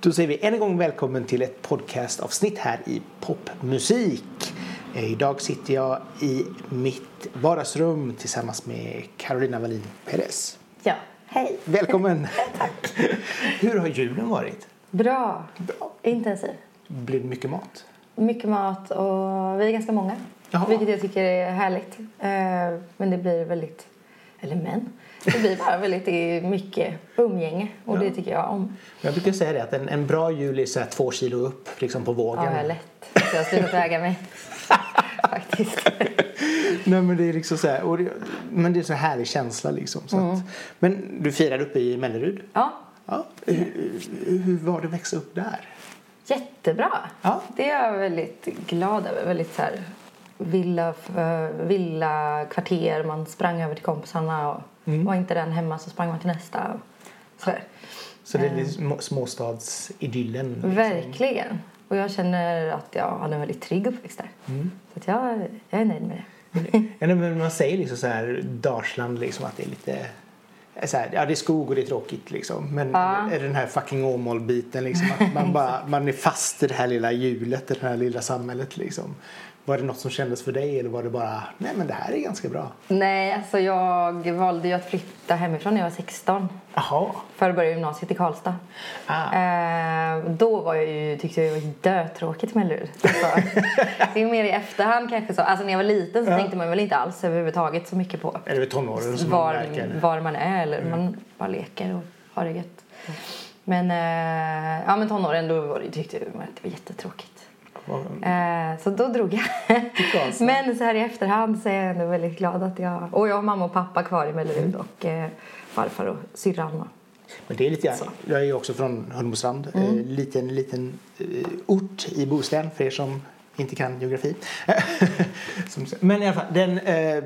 Då säger vi än en gång välkommen till ett podcastavsnitt här i Popmusik. Eh, Idag sitter jag i mitt vardagsrum tillsammans med Carolina Wallin Perez. Ja, hej. Välkommen! Tack! Hur har julen varit? Bra. Bra. Intensiv. Blir det mycket mat? Mycket mat och vi är ganska många. Jaha. Vilket jag tycker är härligt. Eh, Men det blir väldigt, eller men, det blir bara väldigt mycket umgänge och det tycker jag om. Jag brukar säga det att en, en bra jul är så två kilo upp liksom på vågen. Ja, jag är lätt. Så jag har slutat väga mig. Faktiskt. Nej men det är liksom så här, det, men det är så här härlig känsla liksom. Så Mm. att, men du firade uppe i Mellerud? Ja, Ja. Hur, hur var det att växa upp där? jättebra. Ja. Det är jag väldigt glad över. Väldigt så här villa, eh, villa kvarter. Man sprang över till kompisarna och var inte den hemma så sprang man till nästa. Så. Så det är lite små, småstadsidyllen? Liksom. Verkligen. Och jag känner att jag hade en väldigt trygg uppväxt där. Så att jag, jag är nöjd med det. Men man säger liksom så här Dalsland liksom att det är lite så här, ja det är skog och det är tråkigt liksom. Men Ja. är det den här fucking Åmål-biten liksom. Att man, bara, man är fast i det här lilla hjulet, i det här lilla samhället liksom. Var det något som kändes för dig eller var det bara, nej men det här är ganska bra? Nej, alltså jag valde ju att flytta hemifrån när jag var 16. Jaha. För att börja gymnasiet i Karlstad. Ah. Eh, då var jag ju, tyckte jag det var dötråkigt med Mellerud. Alltså, det är mer i efterhand kanske så. Alltså när jag var liten så Ja. tänkte man väl inte alls överhuvudtaget så mycket på Är det tonåren som man var, märker? var man är eller man bara leker och har det gött. Men, eh, ja, men tonåren då var det, tyckte jag att det var jättetråkigt. Eh, så då drog jag. Men så här i efterhand så är jag ändå väldigt glad att jag... Och jag har mamma och pappa kvar i Mellerud och eh, farfar och syrran. Men det är lite jag är också från Hunnebostrand, Mm. eh, liten, liten ort i Bohuslän för er som inte kan geografi. Men i alla fall, den, eh,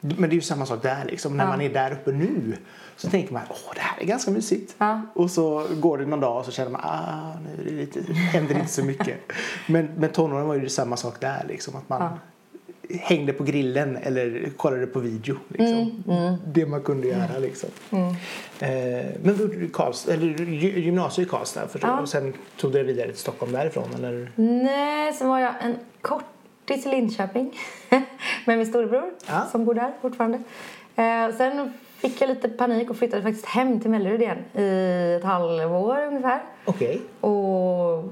men det är ju samma sak där liksom. När Ja. man är där uppe nu så tänker man åh det här är ganska mysigt. Ja. Och så går det någon dag och så känner man ah nu är det lite, händer inte så mycket. men, men tonåren var ju samma sak där liksom. Att man hängde på grillen eller kollade på video. Liksom. Mm, Det man kunde göra liksom. Eh, men du Karlstad, eller gy- gymnasiet i Karlstad förstår. Ja. och sen tog du dig vidare till Stockholm därifrån eller? Nej, sen var jag en kortis i Linköping med min storebror Ja. som bor där fortfarande. Eh, sen fick jag lite panik och flyttade faktiskt hem till Mellerud igen i ett halvår ungefär. Okej. Och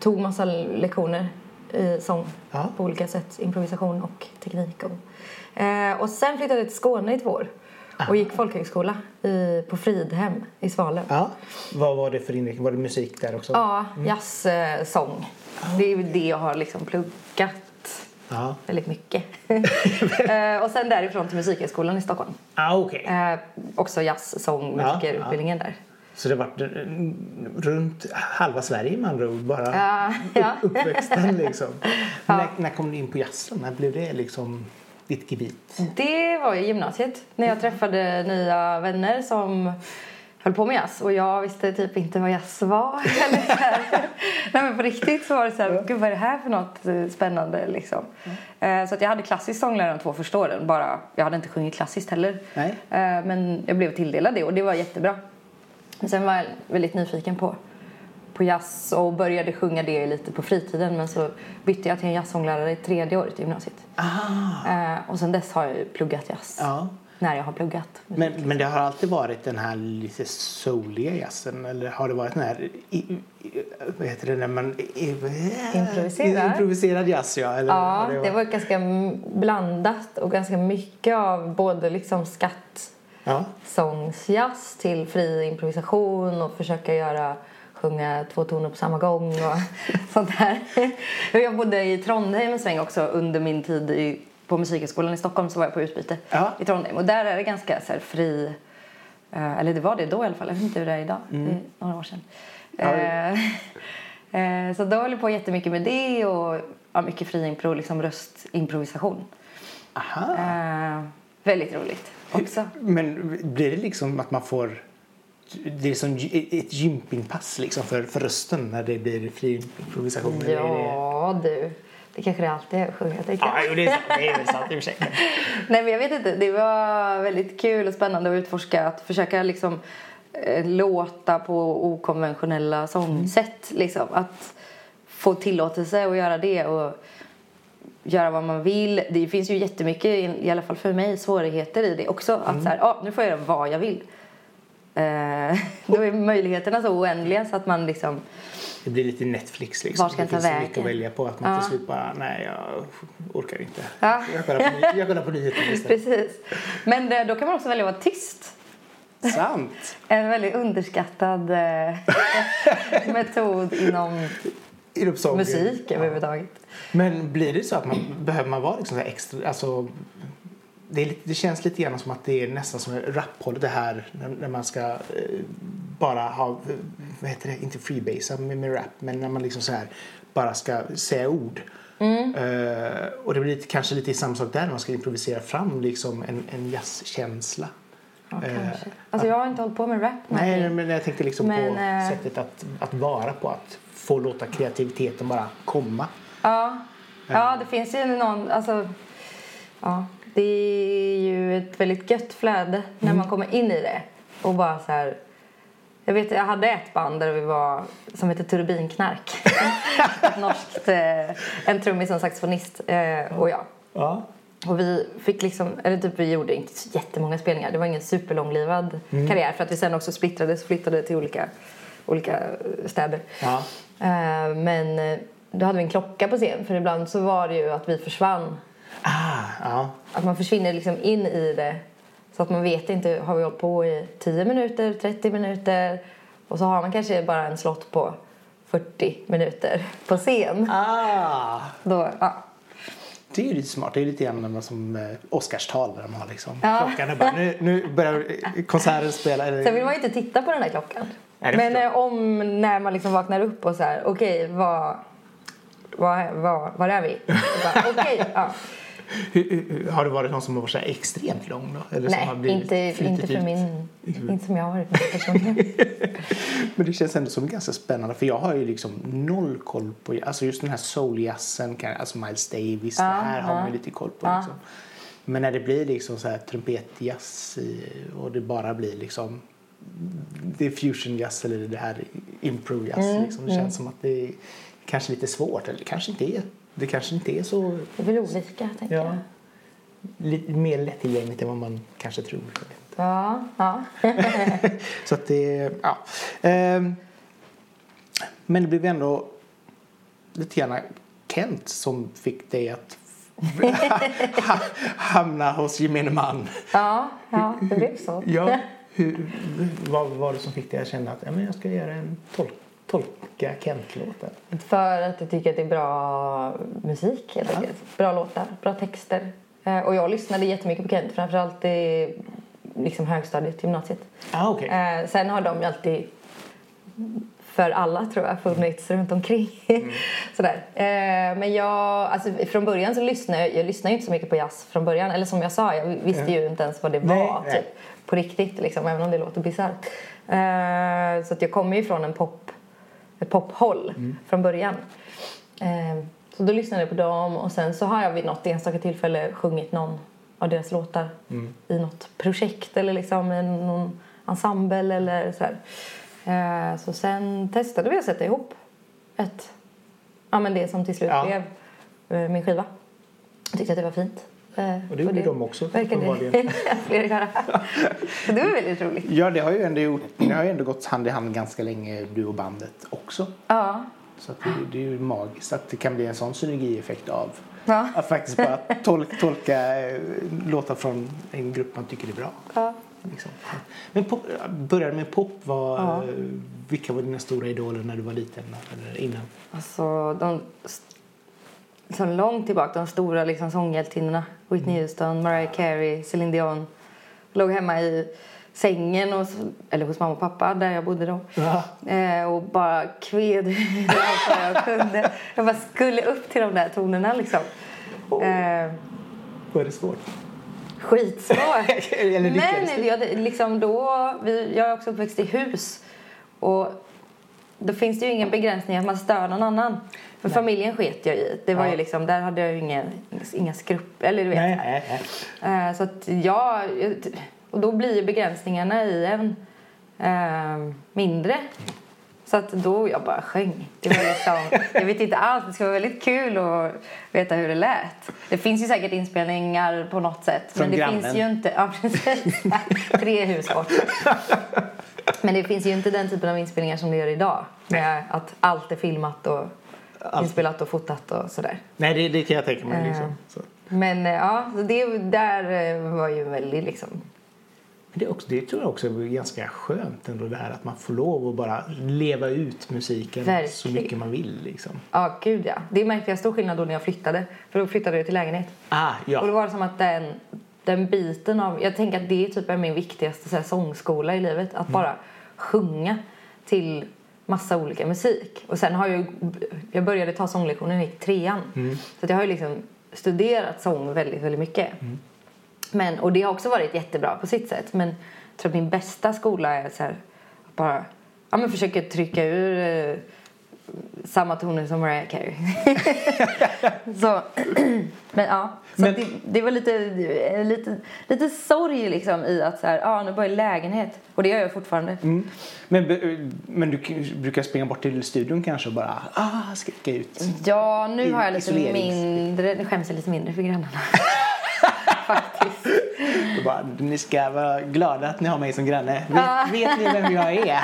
tog massa lektioner i sång Ja. på olika sätt. Improvisation och teknik. Och, eh, och sen flyttade jag till Skåne i två år och gick folkhögskola i, på Fridhem i Svalöv. Ja. Vad var det för inriktning? Var det musik där också? Ja, jazzsång. Det är det jag har liksom pluggat Ja. väldigt mycket. eh, och sen därifrån till Musikhögskolan i Stockholm. Ah, okej. Eh, också jazzsång, Ja, musikerutbildningen där. Så det var runt halva Sverige med andra ord bara Ja, ja. uppväxten liksom. När, när kom du in på jazzen? När blev det liksom ditt gebit? Det var i gymnasiet när jag träffade nya vänner som höll på med jazz och jag visste typ inte vad jazz var. Nej men på riktigt så var det så här, gud vad är det här för något eh, spännande liksom. Eh, Så att jag hade klassisk sånglärare de två första åren, bara, jag hade inte sjungit klassiskt heller. Nej. Eh, Men jag blev tilldelad det och det var jättebra. Men Sen var jag väldigt nyfiken på, på jazz och började sjunga det lite på fritiden men så bytte jag till en jazzsånglärare i tredje året i gymnasiet. Eh, och sen dess har jag pluggat jazz. Ja. När jag har pluggat. Men, men det har alltid varit den här lite souliga jazzen eller har det varit den här i, i, vad heter det när man i, Improviserar? improviserad jazz ja eller Ja, det varit- var ganska blandat och ganska mycket av både liksom skatt ja. sångsjazz till fri improvisation och försöka göra sjunga två toner på samma gång och sånt där. Jag bodde i Trondheim en sväng också under min tid i, på Musikhögskolan i Stockholm så var jag på utbyte Ja. i Trondheim och där är det ganska så här, fri eh, eller det var det då i alla fall, jag vet inte hur det är idag, det är några år sedan. Ja. Eh, eh, så då höll jag på jättemycket med det och ja, mycket fri impro, liksom röstimprovisation. Aha. Eh, väldigt roligt också. Men blir det liksom att man får det är som ett gympingpass liksom för, för rösten när det blir fri improvisation? Ja, du. Det kanske det alltid är att sjunga, Ja, jo, det är sant. Det är sant i och för sig. Nej, men jag vet inte. Det var väldigt kul och spännande att utforska. Att försöka liksom eh, låta på okonventionella sångsätt. Liksom. Att få tillåtelse att göra det och göra vad man vill. Det finns ju jättemycket, i alla fall för mig, svårigheter i det också. Att så här, ah, nu får jag göra vad jag vill. Eh, då är möjligheterna så oändliga så att man liksom... Det blir lite Netflix liksom. Var ska det jag ta finns så mycket vägen? att välja på att man Ja. till slut bara, nej jag orkar inte. Ja. Jag kollar på, jag kollar på nyheterna istället. Precis. Men det, då kan man också välja att vara tyst. Sant! En väldigt underskattad eh, metod inom Sången. musik överhuvudtaget. Men blir det så att man behöver man vara liksom extra, alltså det, är, det känns lite grann som att det är nästan som raphållet det här när, när man ska eh, bara ha, vad heter det, inte freebase med, med rap men när man liksom så här bara ska säga ord. Mm. Eh, och det blir lite, kanske lite samma sak där när man ska improvisera fram liksom en, en jazzkänsla. Ja, Eh. Alltså jag har inte hållit på med rap. Nej, men jag tänkte liksom Men, på eh, sättet att, att vara på, att få låta kreativiteten bara komma. Ja. ja, det finns ju någon... Alltså, ja, det är ju ett väldigt gött flöde när Mm. man kommer in i det. Och bara så här... Jag vet, jag hade ett band där vi var, som hette Turbinknark. ett norskt, eh, en trummis och saxofonist eh, och jag. Ja. Och vi fick liksom, eller typ vi gjorde inte så jättemånga spelningar. Det var ingen superlånglivad Mm. karriär för att vi sen också splittrades och flyttade till olika, olika eh, städer. Ja. Eh, men eh, då hade vi en klocka på scen för ibland så var det ju att vi försvann. Ah, ja. Att man försvinner liksom in i det. Så att man vet inte, har vi hållit på i 10 minuter, 30 minuter och så har man kanske bara en slott på 40 minuter på scen. Ah, Då, ja. det är ju lite smart. Det är lite grann som eh, Oscarstal där de har liksom Ja. klockan bara nu, nu börjar konserten spela. Sen vill man ju inte titta på den där klockan. Nej, Men eh, om när man liksom vaknar upp och så här, okej, vad, vad, vad, var är vi? Bara, Okej, ja. hur, hur, har det varit någon som har varit så extremt lång då? Eller som har Nej, blivit inte, inte för min, inte som jag har varit personligen. Men det känns ändå som ganska spännande för jag har ju liksom noll koll på, alltså just den här souljazzen, alltså Miles Davis, det här har man ju lite koll på Ja. liksom. Men när det blir liksom så här trumpetjazz och det bara blir liksom det är fusionjazz eller det här improvjazz Mm, liksom. Det känns som att det är kanske lite svårt eller det kanske inte är. Det kanske inte är så Det är väl olika, tänker ja, jag. lite mer lättillgängligt än vad man kanske tror. Ja, ja. Så att det, ja. Ehm, men det blev ändå lite grann Kent som fick dig att ha- hamna hos gemene man. ja, ja, det blev så. Ja, hur, vad var det som fick dig att känna att ja, men jag ska göra en tol tolka Kent-låten? För att jag tycker att det är bra musik helt Ja. enkelt. Bra låtar, bra texter. Eh, Och jag lyssnade jättemycket på Kent, framförallt i liksom högstadiet, gymnasiet. Ah, okej. Eh, sen har de ju alltid för alla tror jag funnits runt omkring. Sådär. Eh, men jag, alltså, från början så lyssnade jag, jag lyssnade inte så mycket på jazz från början. Eller som jag sa, jag visste ju inte ens vad det Nej, var nej. typ, på riktigt liksom, även om det låter bisarrt. Eh, så att jag kommer ju från en pop, ett pophåll från början. Eh, så då lyssnade jag på dem och sen så har jag vid något enstaka tillfälle sjungit någon av deras låtar i något projekt eller liksom i någon ensemble eller sådär. Eh, så sen testade vi att sätta ihop ett, ja men det som till slut Ja. blev eh, min skiva. Jag tyckte att det var fint. Eh, Och det gjorde de också, uppenbarligen. Så det var väldigt roligt. Ja, det har ju ändå gjort, ni har ju ändå gått hand i hand ganska länge, du och bandet också. Ja. Så att det, det är ju magiskt att det kan bli en sån synergieffekt av Ja. att faktiskt bara tolka, tolka eh, låtar från en grupp man tycker är bra. ja. Liksom. Men pop, började med pop. Var, Ja. eh, Vilka var dina stora idoler när du var liten? Eller innan? Alltså, de... Så långt tillbaka, de stora liksom, sånghjältinnorna. Whitney Houston, Mariah Carey, Celine Dion. Låg hemma i sängen, och, eller hos mamma och pappa, där jag bodde då. Ja. Eh, och bara kved allt vad jag kunde. Jag bara skulle upp till de där tonerna liksom. Eh, Var det svårt? skitsvårt. Eller du? jag, liksom då, vi, jag är också uppväxt i hus. Och då finns det ju ingen begränsning att man stör någon annan. För familjen sket jag i. Det var Ja. ju liksom, där hade jag ju inga, inga skrupp, eller du vet. Nej, nej, nej. Eh, så att jag, och då blir ju begränsningarna i en eh, mindre. Så att då jag bara sjöng. Det var liksom, jag vet inte alls, det skulle vara väldigt kul att veta hur det lät. Det finns ju säkert inspelningar på något sätt. Från men det grannen. finns ju inte, ja precis, tre hus bort. Men det finns ju inte den typen av inspelningar som det gör idag. Med att allt är filmat och inspelat och fotat och sådär. Nej, det, det kan jag tänka mig. Eh. Liksom. Så. Men eh, ja, så det där eh, var ju väldigt liksom Men det, också, det tror jag också är ganska skönt ändå det här att man får lov att bara leva ut musiken så Verkligen. mycket man vill. Liksom. Ja, gud ja. Det märkte jag stor skillnad då när jag flyttade. För då flyttade jag till lägenhet. Ah, Och då ja. var det som att den, den biten av... Jag tänker att det typ är min viktigaste så här, sångskola i livet. Att bara sjunga till massa olika musik. Och sen har jag Jag började ta sånglektioner när jag gick trean. Så att jag har ju liksom studerat sång väldigt, väldigt mycket. Men, och det har också varit jättebra på sitt sätt. Men jag tror att min bästa skola är så här, att bara ja, men trycka ur eh, samma toner som Mariah Carey. så, men ja, så Men- det, det var lite, eh, lite, lite sorg liksom i att så här, ja, nu börjar jag i lägenhet. Och det gör jag fortfarande. Mm. Men, be- men du brukar springa bort till studion kanske och bara ah, skrika ut? Ja, nu har jag lite mindre, nu skäms jag lite mindre för grannarna. Faktiskt. Bara, ni ska vara glada att ni har mig som granne. Vet, vet ni vem jag är?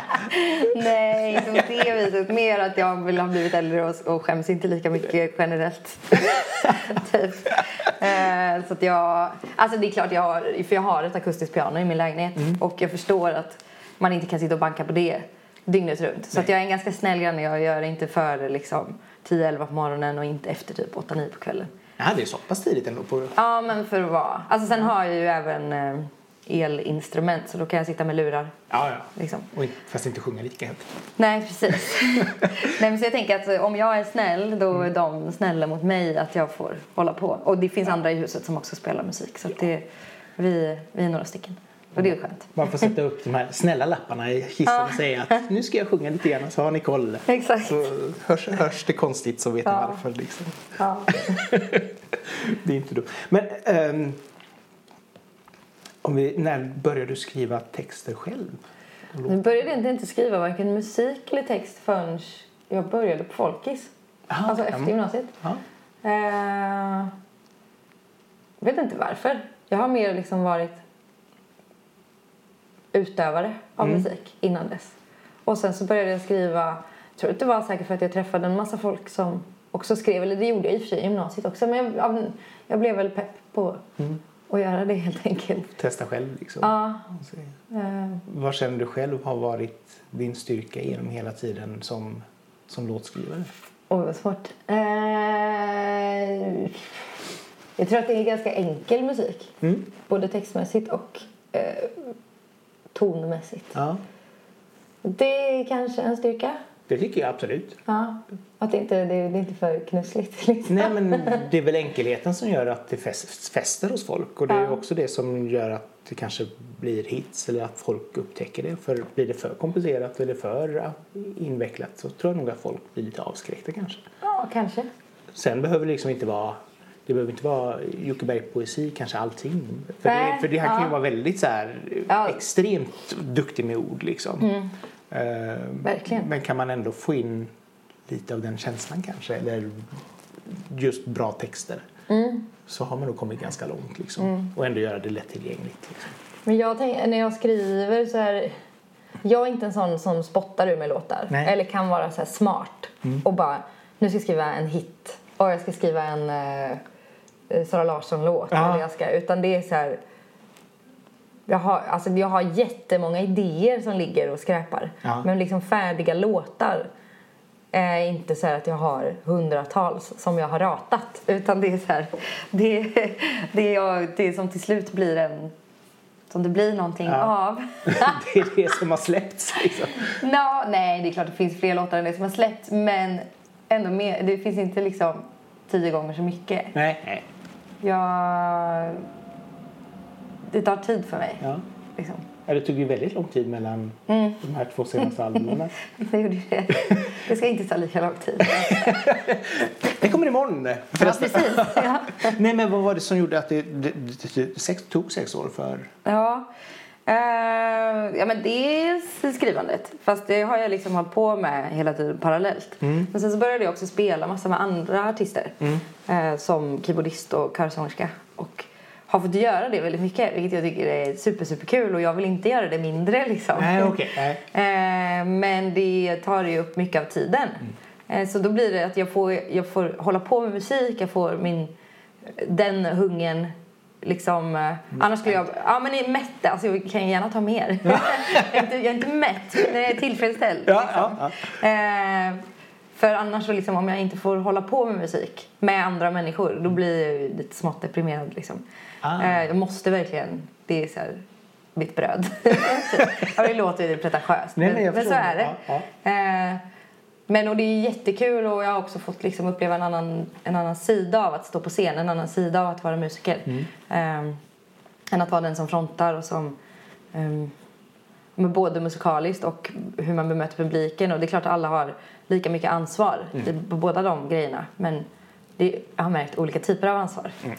Nej, inte på det viset. Mer att jag vill ha blivit äldre och, och skäms inte lika mycket generellt. typ. Eh, så att jag... Alltså det är klart jag har, för jag har ett akustiskt piano i min lägenhet. Och jag förstår att man inte kan sitta och banka på det dygnet runt. Så att jag är en ganska snäll granne. Jag gör det inte före liksom 10-11 på morgonen och inte efter typ 8-9 på kvällen. Ja, det är så pass tidigt ändå. På... Ja, men för att vara... Alltså sen har jag ju även eh, elinstrument så då kan jag sitta med lurar. Ja, ja. Liksom. Och fast inte sjunga lika högt. Nej, precis. Nej, men så jag tänker att eh, om jag är snäll då är de snälla mot mig att jag får hålla på. Och det finns andra i huset som också spelar musik så det, vi, vi är några stycken. Och det är skönt. Man får sätta upp de här snälla lapparna i hissen och säga att nu ska jag sjunga lite grann så har ni koll. Exakt. Så hörs, hörs det konstigt så vet ni Ja. varför. Liksom. Ja. Det är inte dumt. Men ehm, om vi, när började du skriva texter själv? Nu började jag inte skriva varken musik eller text förrän jag började på Folkis. Aha, alltså ja, efter gymnasiet. Ja. Eh, jag vet inte varför. Jag har mer liksom varit utövare av Mm. musik innan dess. Och sen så började jag skriva, jag tror att det var säkert för att jag träffade en massa folk som också skrev, eller det gjorde jag i och för sig i gymnasiet också, men jag, jag blev väl pepp på Mm. att göra det helt enkelt. Testa själv liksom. Ja. Eh, Vad känner du själv har varit din styrka genom hela tiden som, som låtskrivare? Oj, vad svårt. Eh, jag tror att det är ganska enkel musik. Mm. Både textmässigt och eh, tonmässigt. Ja, Det är kanske en styrka. det tycker jag absolut. Ja. Att det inte det, är inte för knussligt. Liksom. Nej, men det är väl enkelheten som gör att det fäst- fäster hos folk. Och det är Ja. också det som gör att det kanske blir hits eller att folk upptäcker det. För blir det för komplicerat eller för invecklat så tror jag nog att folk blir lite avskräckta kanske. Ja, kanske. Sen behöver det liksom inte vara det behöver inte vara Jocke Berg-poesi, kanske allting. För, det, för det här kan ju ja. vara väldigt så här, Ja. extremt duktig med ord liksom. Eh, Verkligen. Men kan man ändå få in lite av den känslan kanske, eller just bra texter, så har man nog kommit ganska långt liksom. Och ändå göra det lättillgängligt. Liksom. Men jag tänker, när jag skriver så här... Jag är inte en sån som spottar ur mig låtar. Nej. Eller kan vara så här smart. Och bara, nu ska jag skriva en hit. Och jag ska skriva en uh, Sara Larsson-låt. Ja. Jag ska, utan det är så här... Jag har, alltså jag har jättemånga idéer som ligger och skräpar. Ja. Men liksom färdiga låtar är inte så här att jag har hundratals som jag har ratat. Utan det är så här, det, det, är jag, det som till slut blir en som det blir någonting Ja. av. det är det som har släppts liksom. Nå, nej, det är klart det finns fler låtar än det som har släppts men ändå mer. Det finns inte liksom tio gånger så mycket. Nej, nej. Jag... Det tar tid för mig. Ja. Liksom. Ja, det tog ju väldigt lång tid mellan Mm. de här två senaste albumen. Det gjorde det. Det ska inte ta lika lång tid. Det kommer imorgon Ja, förresten. precis. Ja. Nej men vad var det som gjorde att det, det, det, det sex, tog sex år för? Ja. Uh, ja men dels skrivandet. Fast det har jag liksom hållit på med hela tiden parallellt. Mm. Men sen så började jag också spela massa med andra artister. Mm. Uh, som keyboardist och körsångerska. Och har fått göra det väldigt mycket. Vilket jag tycker är super super kul. Och jag vill inte göra det mindre liksom. Nej, okej. Nej. Uh, men det tar ju upp mycket av tiden. Mm. Så då blir det att jag får, jag får hålla på med musik. Jag får min, den hungern Liksom, eh, annars skulle jag... Ja, men är mätt. Alltså, jag kan gärna ta mer. jag, är inte, jag är inte mätt, men jag är tillfredsställd. Ja, liksom. ja, ja. Eh, för annars, så liksom, om jag inte får hålla på med musik med andra människor då blir jag ju lite smått deprimerad. Liksom. Ah. Eh, jag måste verkligen... Det är så här, mitt bröd. ja, det låter ju pretentiöst, men, jag men så är det. Ja, Eh, men och det är jättekul och jag har också fått liksom uppleva en annan, en annan sida av att stå på scen, en annan sida av att vara musiker. Mm. Eh, än att vara den som frontar och som um, både musikaliskt och hur man bemöter publiken. Och det är klart att alla har lika mycket ansvar Mm. på båda de grejerna. Men det, jag har märkt olika typer av ansvar. Mm.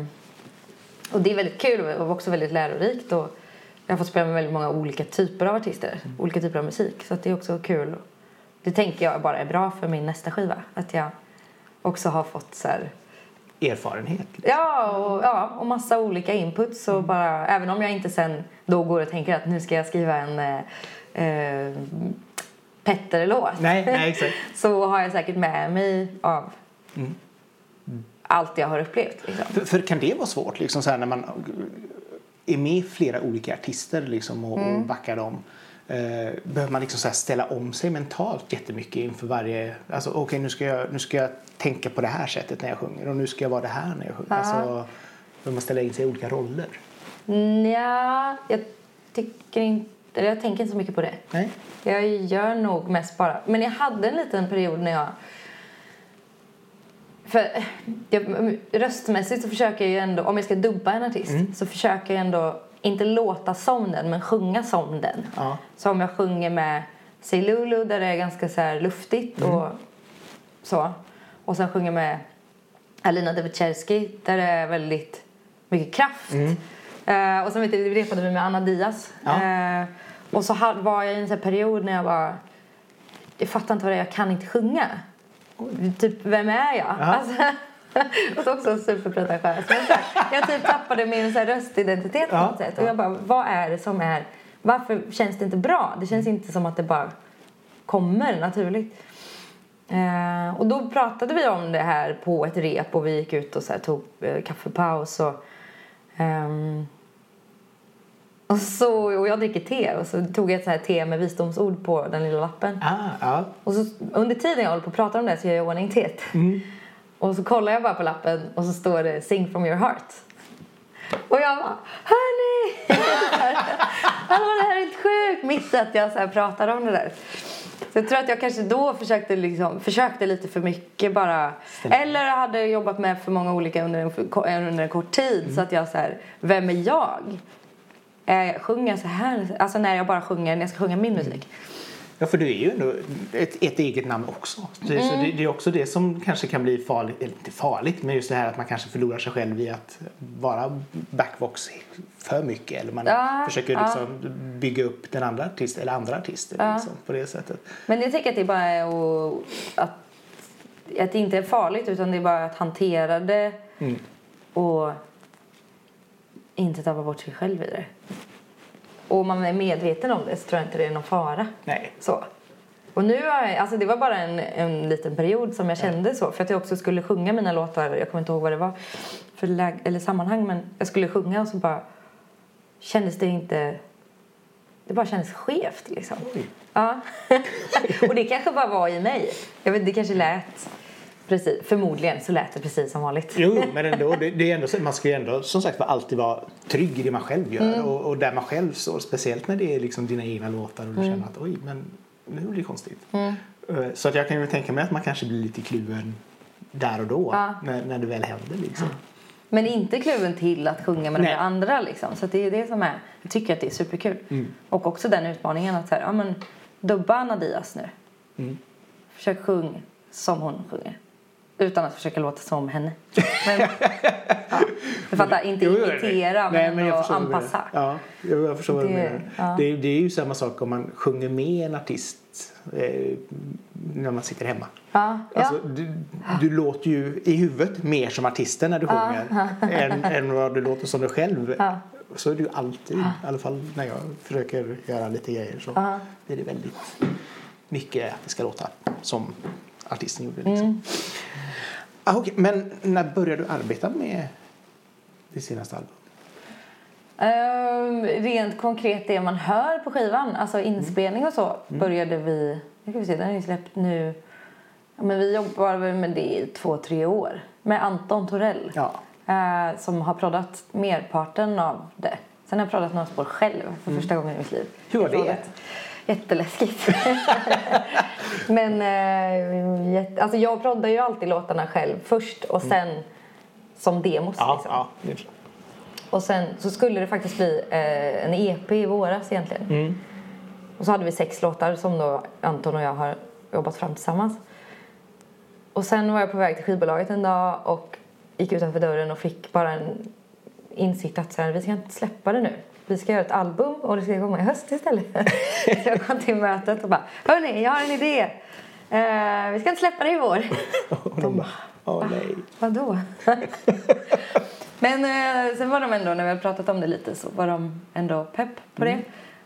Eh, och det är väldigt kul och också väldigt lärorikt. Och jag har fått spela med väldigt många olika typer av artister, Mm. olika typer av musik. Så det är också kul. Det tänker jag bara är bra för min nästa skiva. Att jag också har fått så här, Erfarenhet. Ja, och, ja, och massa olika inputs. Och bara, även om jag inte sen då går och tänker att nu ska jag skriva en eh, eh, Petter-låt. Nej, nej, exakt. så har jag säkert med mig av Mm. allt jag har upplevt. Liksom. För, för kan det vara svårt liksom så här, när man är med flera olika artister liksom, och, Mm. och backar dem? Eh, behöver man liksom så ställa om sig mentalt jättemycket inför varje... Alltså okej nu, ska jag, nu ska jag tänka på det här sättet när jag sjunger och nu ska jag vara det här när jag sjunger. Ja. Alltså, behöver man ställa in sig i olika roller? Nja, jag tycker inte... Eller jag tänker inte så mycket på det. Nej? Jag gör nog mest bara... Men jag hade en liten period när jag... För jag, röstmässigt så försöker jag ju ändå... Om jag ska dubba en artist så försöker jag ändå inte låta som den men sjunga som den. Ja. Så om jag sjunger med Say Lulu där det är ganska så luftigt och så. Och sen sjunger med Alina Devicherski där det är väldigt mycket kraft. Eh, och sen vet jag, repade vi med Anna Diaz. Ja. Eh, och så var jag i en period när jag bara jag fattar inte vad det är, jag kan inte sjunga. Typ, vem är jag? Ja. Alltså, och så också superpretentiöst. Men så här, Jag typ tappade min så här röstidentitet på Ja, något sätt. Och jag bara, vad är det som är... Varför känns det inte bra? Det känns inte som att det bara kommer naturligt. Eh, och då pratade vi om det här på ett rep och vi gick ut och så här, tog eh, kaffepaus och... ehm, och, så, och jag dricker te och så tog jag ett så här te med visdomsord på den lilla lappen. Ah, ja. Och så, under tiden jag håller på att prata om det så gör jag i ordning teet. Och så kollar jag bara på lappen och så står det Sing from your heart. Och jag bara, hörni! Hallå det här är helt sjukt! Mitt att jag så här pratar om det där. Så jag tror att jag kanske då försökte, liksom, försökte lite för mycket bara. Stämmer. Eller hade jobbat med för många olika under en, under en kort tid. Så att jag så här, vem är jag? Eh, sjunger jag så här? Alltså när jag bara sjunger, när jag ska sjunga min musik. Ja, för du är ju ändå ett, ett eget namn också. Det, Så det, det är också det som kanske kan bli farligt, eller inte farligt, men just det här att man kanske förlorar sig själv i att vara backvox för mycket. Eller man Ja, försöker ja. liksom bygga upp den andra artisten, eller andra artister liksom, på det sättet. Men jag tänker att det bara är att, att det inte är farligt utan det är bara att hantera det Mm. och inte tappa bort sig själv i det. Och man är medveten om det så tror jag inte det är någon fara. Nej. Så. Och nu har jag, alltså det var bara en, en liten period som jag kände så. För att jag också skulle sjunga mina låtar, jag kommer inte ihåg vad det var för läg, eller sammanhang. Men jag skulle sjunga och så bara kändes det inte, det bara kändes skevt liksom. Oj. Ja. och det kanske bara var i mig. Jag vet, det kanske lät precis, förmodligen så lät det precis som vanligt. Jo, men ändå, det, det är ändå man ska ju ändå som sagt alltid vara trygg i det man själv gör Mm. och, och där man själv står. Speciellt när det är liksom dina egna låtar och du Mm. känner att oj, men nu blir det konstigt. Eh, Så att jag kan ju tänka mig att man kanske blir lite kluven där och då Ja. när, när det väl händer liksom. Men inte kluven till att sjunga med de Nej. där andra liksom. Så det är det som är, jag tycker att det är superkul. Mm. Och också den utmaningen att så här, ja men dubba Anna Diaz nu. Mm. Försök sjung som hon sjunger. Utan att försöka låta som henne. Men, ja, du fattar, inte imitera men, Nej, men menar. anpassa. Ja, jag förstår vad du Det- menar. ja. Det, är- det är ju samma sak om man sjunger med en artist eh, när man sitter hemma. Ja, ja. Alltså, du, du låter ju i huvudet mer som artisten när du sjunger än, än vad du låter som dig själv. Ja. Så är det ju alltid, i alla fall när jag försöker göra lite grejer så Ja. är det väldigt mycket att det ska låta som artisten gjorde. Liksom. Mm. Ah, okej, Men när började du arbeta med det senaste albumet? Ehm, rent konkret det man hör på skivan, alltså inspelning och så, började vi... Nu ska vi se, den är ju släppt nu. Men vi jobbar väl med det i två, tre år. Med Anton Torell. Ja. eh, som har proddat merparten av det. Sen har jag proddat några spår själv för första gången i mitt liv. Hur var det? Jätteläskigt. Men eh, jätte, alltså jag proddar ju alltid låtarna själv först och sen som demos. Ja, liksom. ja, det är klart. Och sen så skulle det faktiskt bli eh, en EP i våras egentligen. Mm. Och så hade vi sex låtar som då Anton och jag har jobbat fram tillsammans. Och sen var jag på väg till skivbolaget en dag och gick utanför dörren och fick bara en insikt att så här, vi ska inte släppa det nu. Vi ska göra ett album och det ska komma i höst istället. så jag kom till mötet och bara, hörni, jag har en idé. Eh, vi ska inte släppa det i vår. Och de bara, åh nej. Vadå? Men eh, sen var de ändå, när vi hade pratat om det lite, så var de ändå pepp på det.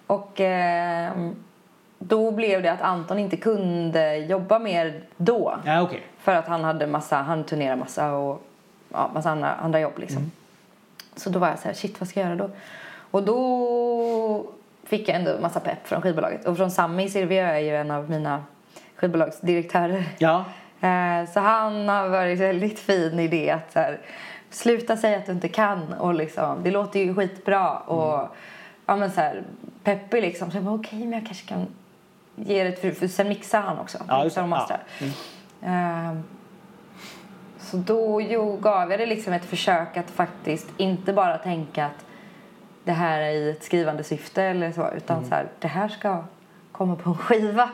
Och eh, då blev det att Anton inte kunde jobba mer då. Ja, okej. För att han hade massa, han turnerade massa och ja, massa andra, andra jobb liksom. Så då var jag så här, shit vad ska jag göra då? Och då fick jag ändå massa pepp från skivbolaget. Och från Sami Silvio är ju en av mina skivbolagsdirektörer. Ja. Eh, Så han har varit väldigt fin i det att så här, sluta säga att du inte kan och liksom, det låter ju skitbra och ja men så här, peppig liksom. Så jag bara okej men jag kanske kan ge det för, för sen mixar han också. Ja, mixar och. Ja. mastrar. Eh, Så då jo, gav jag det liksom ett försök att faktiskt inte bara tänka att det här är i ett skrivande syfte eller så utan Mm. så här, det här ska komma på en skiva.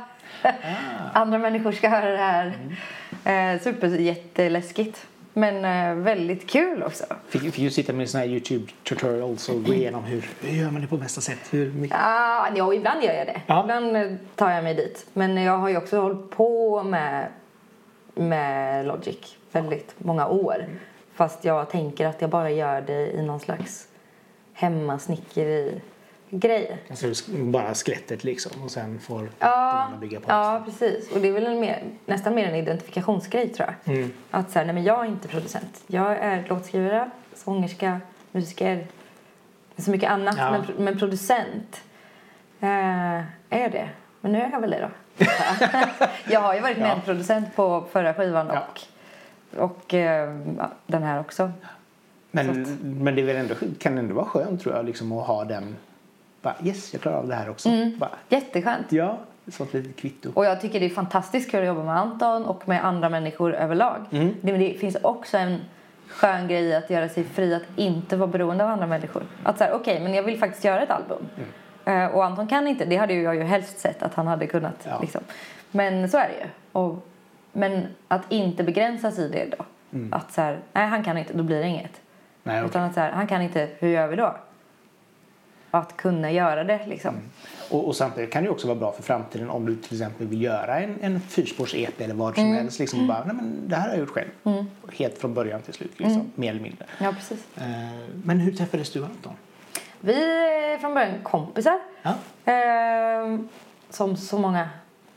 Andra människor ska höra det här. Mm. Eh, super jätteläskigt. Men eh, väldigt kul också. Fick, fick ju sitta med såna här Youtube tutorials och gå igenom hur, hur gör man det på bästa sätt. Hur mycket... Ah, ja, ibland gör jag det. Ja. Ibland eh, tar jag mig dit. Men jag har ju också hållit på med, med Logic väldigt många år. Fast jag tänker att jag bara gör det i någon slags hemmasnickeri-grej. Alltså bara skelettet liksom och sen får Ja, bygga på ja, precis. Och det är väl en mer, nästan mer en identifikationsgrej tror jag. Mm. Att så här, nej men jag är inte producent. Jag är låtskrivare, sångerska, musiker. Så mycket annat. Ja. Men, men producent eh, är det. Men nu är jag väl det då. jag har ju varit Ja. medproducent på förra skivan Ja. och, och eh, ja, den här också. Men, men det är väl ändå, kan ändå vara skönt tror jag liksom, att ha den. Bara, yes, jag klarar av det här också. Mm. Bara, Jätteskönt. ja, sånt litet kvitto. Och jag tycker det är fantastiskt kul att jobba med Anton och med andra människor överlag. Mm. Det, men det finns också en skön grej att göra sig fri att inte vara beroende av andra människor. Att säga, okej, men jag vill faktiskt göra ett album. Mm. Eh, och Anton kan inte, det hade ju jag ju helst sett att han hade kunnat. Ja. Liksom. Men så är det ju. Och, men att inte begränsas i det då. Att så här, nej han kan inte, då blir det inget. Nej, okej. Utan att så här, han kan inte, hur gör vi då? Att kunna göra det liksom. Och, och samtidigt kan det ju också vara bra för framtiden om du till exempel vill göra en, en fyrspårs-EP eller vad som Mm. helst. Liksom bara, nej men det här har jag gjort själb. Helt från början till slut, liksom, Mm. mer eller mindre. Ja, precis. Eh, men hur träffades du Anton? Vi är från början kompisar. Ja. Ehm, som så många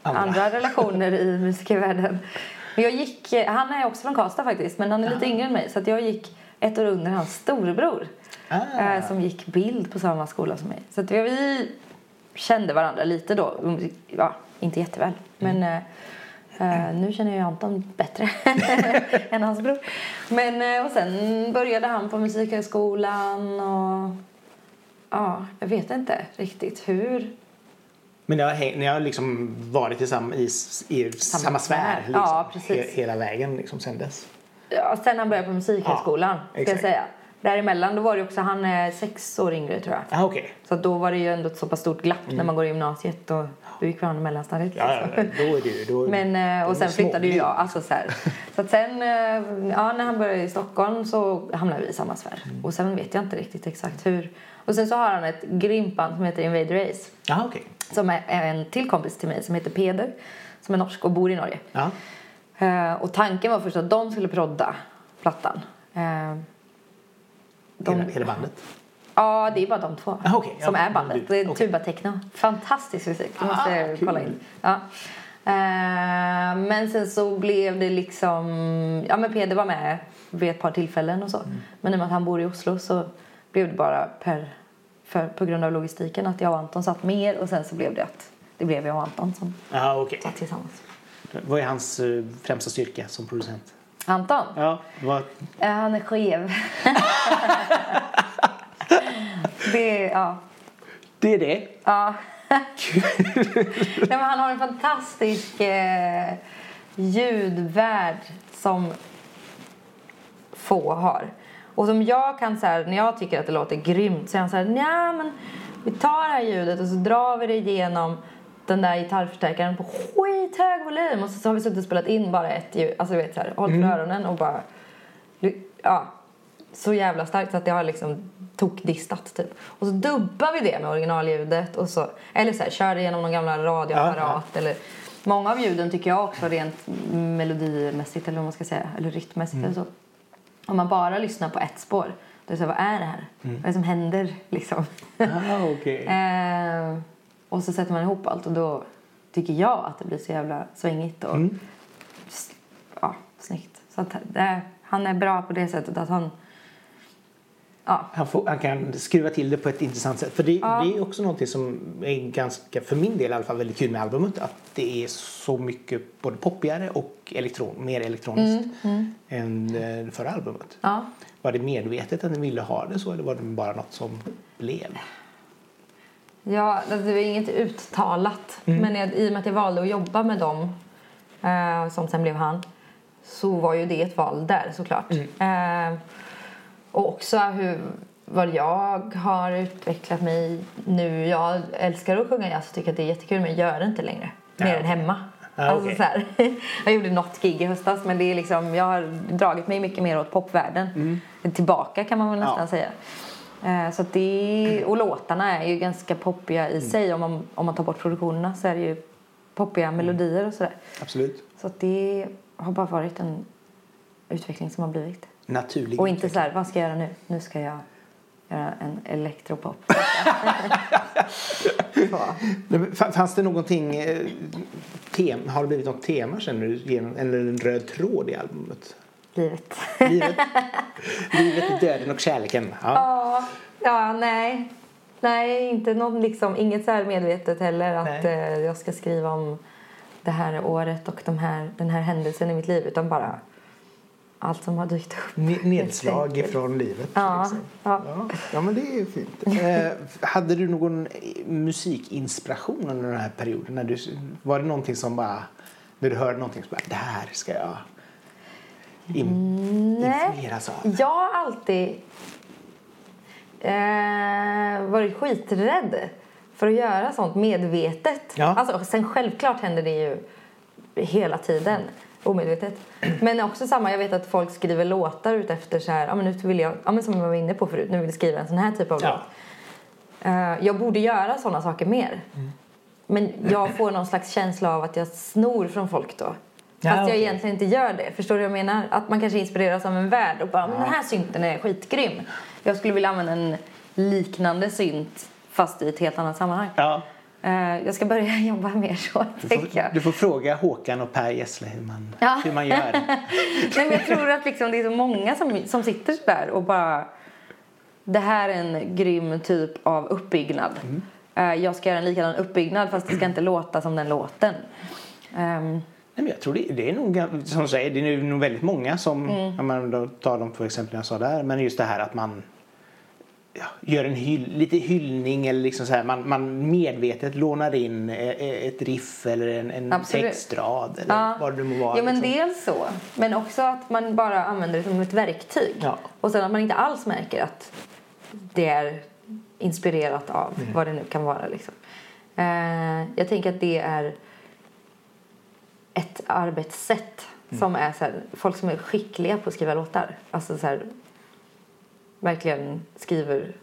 Andra. andra, relationer i musikervärlden. Men jag gick, han är också från Karlstad faktiskt, men han är lite yngre än mig. Så jag gick ett år under hans storebror. Ah. eh, som gick bild på samma skola som mig. Så vi, vi kände varandra lite då. Ja, inte jätteväl. Men eh, eh, nu känner jag Anton bättre än hans bror. Men, och sen började han på Musikhögskolan och ja, jag vet inte riktigt hur. Men ni har, ni har liksom varit i samma, i, i samma, sfär sfär. liksom, Ja, he, hela vägen liksom, sen dess? Ja, sen han började på Musikhögskolan, Ja, ska jag säga. Däremellan då var det också, han är sex år yngre tror jag. Ah, okej. Så då var det ju ändå ett så pass stort glapp när man går i gymnasiet och då gick vi an i mellanstadiet. Ja, ja, liksom. då är det ju... Då, Men, eh, och sen flyttade ju jag. Alltså så, här. så att sen, eh, ja, när han började i Stockholm så hamnade vi i samma sfär. Mm. Och sen vet jag inte riktigt exakt hur. Och sen så har han ett grymt band som heter Invade Race. Ja, okej. Som är en till kompis till mig som heter Peder. Som är norsk och bor i Norge. Ja. Eh, och tanken var först att de skulle prodda plattan. Eh, de- Hela, bandet? Ja, det är bara de två Ah, okej. som Ja, är bandet. du- Det är tuba techno. Fantastisk musik. Det måste Ah, kolla in. Ja. Eh, men sen så blev det liksom... Ja, men Peder var med vid ett par tillfällen och så. Mm. Men i och med att han bor i Oslo så blev det bara per, för, på grund av logistiken att jag och Anton satt mer och sen så blev det att det blev jag och Anton som Ja, okej. satt tillsammans. Vad är hans eh, främsta styrka som producent? Anton? Ja, vad... Eh, han är skev. det, ja. Det är det. Ja. Nej, men han har en fantastisk eh, ljudvärld som få har. Och som jag kan så här, när jag tycker att det låter grymt så är han så här, "Nja, men vi tar det här ljudet och så drar vi det igenom den där gitarrförstärkaren på skithög volym och så, så har vi suttit och spelat in bara ett ljud, alltså du vet så här, hållit för öronen och bara, ja, så jävla starkt så att jag har liksom tokdistat typ. Och så dubbar vi det med originalljudet och så, eller så här, kör det genom någon gamla radioapparat eller Många av ljuden tycker jag också rent melodimässigt eller vad man ska säga, eller rytmmässigt eller så. Om man bara lyssnar på ett spår, då är det så här, vad är det här? Vad är det som händer liksom? Ah, eh, och så sätter man ihop allt och då tycker jag att det blir så jävla svängigt och s- ja, snyggt. Så att det, han är bra på det sättet att han Ja, Han, får, han kan skruva till det på ett intressant sätt. För det, Ja. det är också någonting som är ganska, för min del i alla fall, väldigt kul med albumet. Att det är så mycket både poppigare och elektron, mer elektroniskt än eh, förra albumet. ja. Var det medvetet att ni ville ha det så eller var det bara något som blev? Ja, alltså, det var inget uttalat. Men jag, i och med att jag valde att jobba med dem, eh, som sen blev han, så var ju det ett val där såklart. Eh, och också hur, vad jag har utvecklat mig nu. Jag älskar att sjunga jazz och tycker att det är jättekul men jag gör det inte längre. Ja. Mer än hemma. Ja, alltså, så här. jag gjorde något gig i höstas men det är liksom, jag har dragit mig mycket mer åt popvärlden. Tillbaka kan man väl nästan Ja. säga. Eh, Så det, och låtarna är ju ganska poppiga i sig. Om man, om man tar bort produktionerna så är det ju poppiga melodier och sådär. Absolut. Så det har bara varit en utveckling som har blivit. Naturlig Och inte så här, vad ska jag göra nu? Nu ska jag göra en elektropop. Fanns det någonting, eh, tem, har det blivit något tema känner du, genom, eller en röd tråd i albumet? Livet. Livet, livet döden och kärleken. Ja. Ja, ja, nej. Nej, inte någon, liksom, inget så här medvetet heller att eh, jag ska skriva om det här året och de här, den här händelsen i mitt liv utan bara allt som har dykt upp. Ne- Nedslag ifrån livet. Ja, liksom. ja. Ja, ja, men det är ju fint. Eh, hade du någon musikinspiration under den här perioden? När du, var det någonting som bara, när du hörde någonting som bara, det här ska jag. Influeras av? Jag har alltid eh, varit skiträdd för att göra sånt medvetet. Ja. Alltså, sen självklart händer det ju hela tiden omedvetet. Men också samma, jag vet att folk skriver låtar ut efter så här, ja men nu vill jag, ja men som jag var inne på förut, nu vill jag skriva en sån här typ av Ja. låt. Eh, jag borde göra såna saker mer. Mm. Men jag får någon slags känsla av att jag snor från folk då. Ja, Fast jag egentligen inte gör det. Förstår du vad jag menar? Att man kanske inspireras av en värld och bara, men den här synten är skitgrym. Jag skulle vilja använda en liknande synt fast i ett helt annat sammanhang. Ja. Eh, jag ska börja jobba mer så, Du, får, du får fråga Håkan och Per Gessle hur man, Ja. hur man gör. Nej, men jag tror att liksom det är så många som, som sitter där och bara... Det här är en grym typ av uppbyggnad. Eh, jag ska göra en likadan uppbyggnad fast det ska inte låta som den låten. Ehm, Nej, men jag tror det, det är nog, som säger, det är nog väldigt många som, Mm. om man då tar de två exemplen jag sa där, men just det här att man ja, gör en hyll, lite hyllning eller liksom så här, man, man medvetet lånar in eh, eh, ett riff eller en, en Absolut. textrad eller Ja. vad det må vara. Ja, men liksom. dels så. Men också att man bara använder det som ett verktyg. Ja. Och sen att man inte alls märker att det är inspirerat av Mm. vad det nu kan vara. Liksom. Eh, jag tänker att det är ett arbetssätt som är så här, folk som är skickliga på att skriva låtar. Alltså så här, verkligen skriver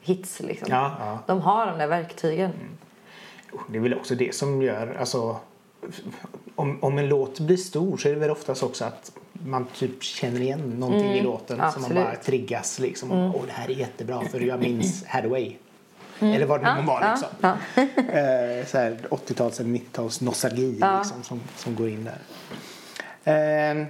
hits liksom. Ja, ja. De har de där verktygen. Det är väl också det som gör, alltså om, om en låt blir stor så är det väl oftast också att man typ känner igen någonting i låten som man absolut. bara triggas liksom. Åh, det här är jättebra för jag minns Hathaway. Eller vad det nu Ja, var ja, liksom. ja. Eh, här 80-tals eller 90-tals nostalgi Ja. liksom, som, som går in där. Eh,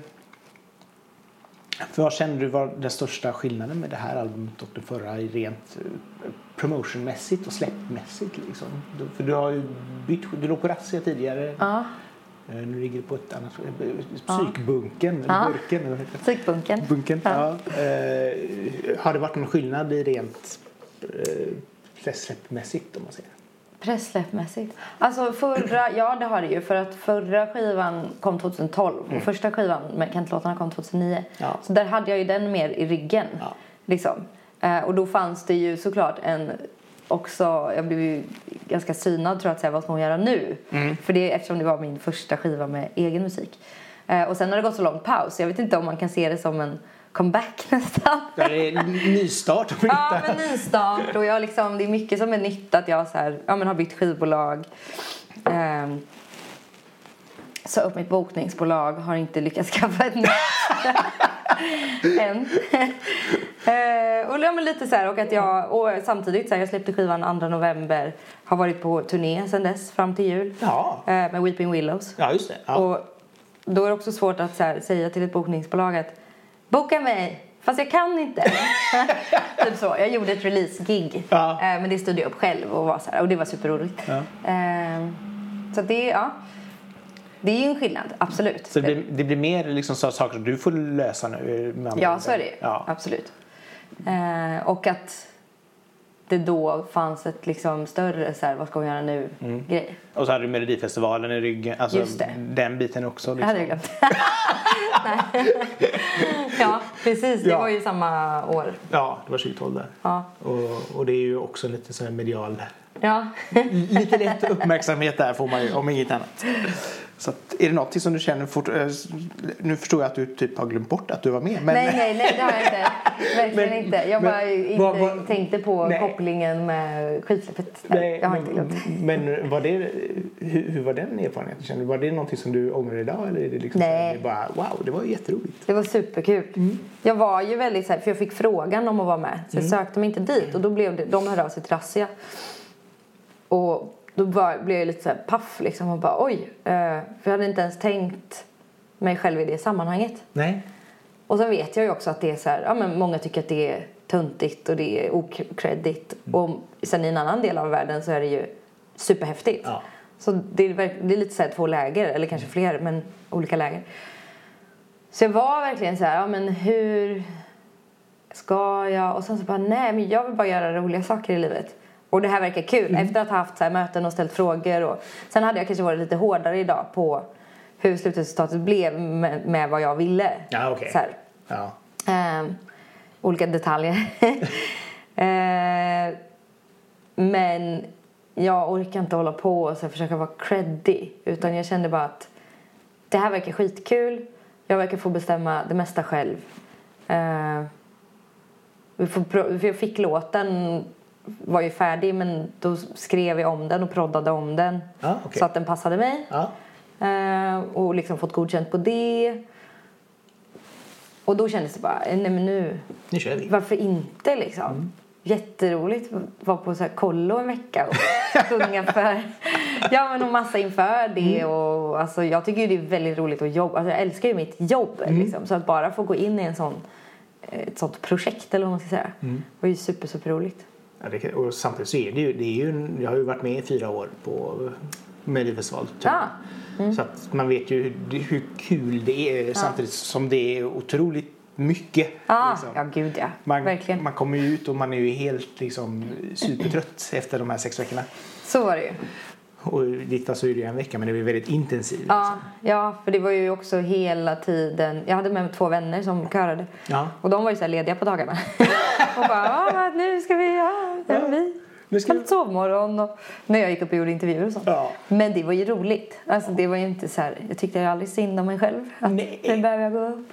för vad känner du var den största skillnaden med det här albumet och det förra rent eh, promotionmässigt och släppmässigt? Liksom? För du har ju bytt, du låg på Razzia tidigare. Ja, Eh, Nu ligger du på ett annat Psykbunken, eller Ja. burken eller heter det? psykbunken. Bunken, Ja. ja. Eh, har det varit någon skillnad i rent eh, släppmässigt om man säger? Pressläppmässigt. Alltså förra, ja det har det ju för att förra skivan kom 2012 och första skivan med Kent-låtarna kom 2009. Mm. Ja. Så där hade jag ju den mer i ryggen. Ja. Liksom. Eh, och då fanns det ju såklart en också, jag blev ju ganska synad tror jag att säga vad ska hon göra nu? Mm. För det, eftersom det var min första skiva med egen musik. Eh, och sen har det gått så lång paus, jag vet inte om man kan se det som en comeback nästan. Det är nystart. om Ja, men nystart och jag liksom, det är mycket som är nytt att jag så här, ja, men har bytt skivbolag. Ehm, sa upp mitt bokningsbolag, har inte lyckats skaffa ett nytt än. Ehm, och, ja, lite så här, och att jag, och samtidigt så här, jag släppte skivan 2 november, har varit på turné sedan dess fram till jul Ja. eh, med Weeping Willows. ja, just det. Ja. Och då är det också svårt att så här, säga till ett bokningsbolag att boka mig, fast jag kan inte. typ så. Jag gjorde ett release-gig, Ja. eh, men det stod jag upp själv och, var så här, och det var superroligt. Ja. Eh, så det, ja, det är ju en skillnad, absolut. Så det blir, det blir mer liksom så saker du får lösa nu? andra Ja, så är det. Ja. Absolut. Eh, och att det då fanns ett liksom större så här, vad ska hon göra nu Mm. grej. Och så hade du Melodifestivalen i ryggen. Alltså Just det. den biten också. Det Liksom. hade jag glömt. Nej. ja, precis. Det Ja. var ju samma år. Ja, det var 2012 där. Ja. Och, och det är ju också lite här medial. Ja. Lite lätt uppmärksamhet där får man ju, om inget annat. Så att, är det något som du känner fort, eh, Nu förstår jag att du typ har glömt bort att du var med. Men, Nej, nej, nej, det har jag inte. Verkligen Men- inte. Jag bara men- inte vad- vad- tänkte på Nej. kopplingen med skivsläppet. Nej, jag har inte glömt. men, var det, hur, hur var den erfarenheten? Känner du, Var det någonting som du ångrar idag? Eller är det liksom Nej. Det bara, wow, det var ju jätteroligt. Det var superkul. Mm. Jag var ju väldigt så här, för jag fick frågan om att vara med. Så jag sökte mig inte dit och då blev det, de hörde av sig till Razzia. Och då var, blev jag lite så här paff liksom och bara oj. Eh, för jag hade inte ens tänkt mig själv i det sammanhanget. Nej. Och sen vet jag ju också att det är så här, ja men många tycker att det är töntigt och det är okreddigt. Mm. Och sen i en annan del av världen så är det ju superhäftigt. Ja. Så det är, det är lite så här två läger, eller kanske fler, men olika läger. Så jag var verkligen så här, ja men hur ska jag? Och sen så bara, nej men jag vill bara göra roliga saker i livet. Och det här verkar kul. Efter att ha haft så här möten och ställt frågor. Och, sen hade jag kanske varit lite hårdare idag på hur slutresultatet blev med, med vad jag ville. Ja, okej. Så Ja. Ehm, olika detaljer. Ehm, men jag orkar inte hålla på och så försöka vara creddy. Utan jag kände bara att det här verkar skitkul. Jag verkar få bestämma det mesta själv. Ehm, vi får jag fick låten, var ju färdig men då skrev jag om den och proddade om den. Ja, okej. Så att den passade mig. Ja. Eh, och liksom fått godkänt på det. Och då kändes det bara, nej men nu, Nu kör vi. varför inte liksom? Mm. Jätteroligt vara på så här kollo en vecka och sjunga för, ja men och massa inför det Mm. och alltså jag tycker ju det är väldigt roligt att jobba, alltså jag älskar ju mitt jobb Mm. liksom. Så att bara få gå in i en sån, ett sånt projekt eller vad man ska säga, Mm. var ju super super roligt. Ja, det, och samtidigt så är det ju, det är ju jag har ju varit med i fyra år på Melodifestival. typ. Ja. Mm. Så att man vet ju hur, hur kul det är samtidigt som det är otroligt mycket. Ja, liksom. ja gud ja, Man, verkligen. man kommer ju ut och man är ju helt liksom, supertrött efter de här sex veckorna. Så var det ju. Och ditt så är det ju en vecka men det blir väldigt intensivt. Ja, ja, för det var ju också hela tiden. Jag hade med mig två vänner som körade. Ja. Och de var ju så lediga på dagarna. och bara, ah, nu ska vi, ja, vi? Nu ska Lite sovmorgon och när jag gick upp och gjorde intervjuer och sånt. Ja. Men det var ju roligt. Alltså det var ju inte så här, jag tyckte aldrig synd om mig själv. Att Nej. Nu behöver jag gå upp.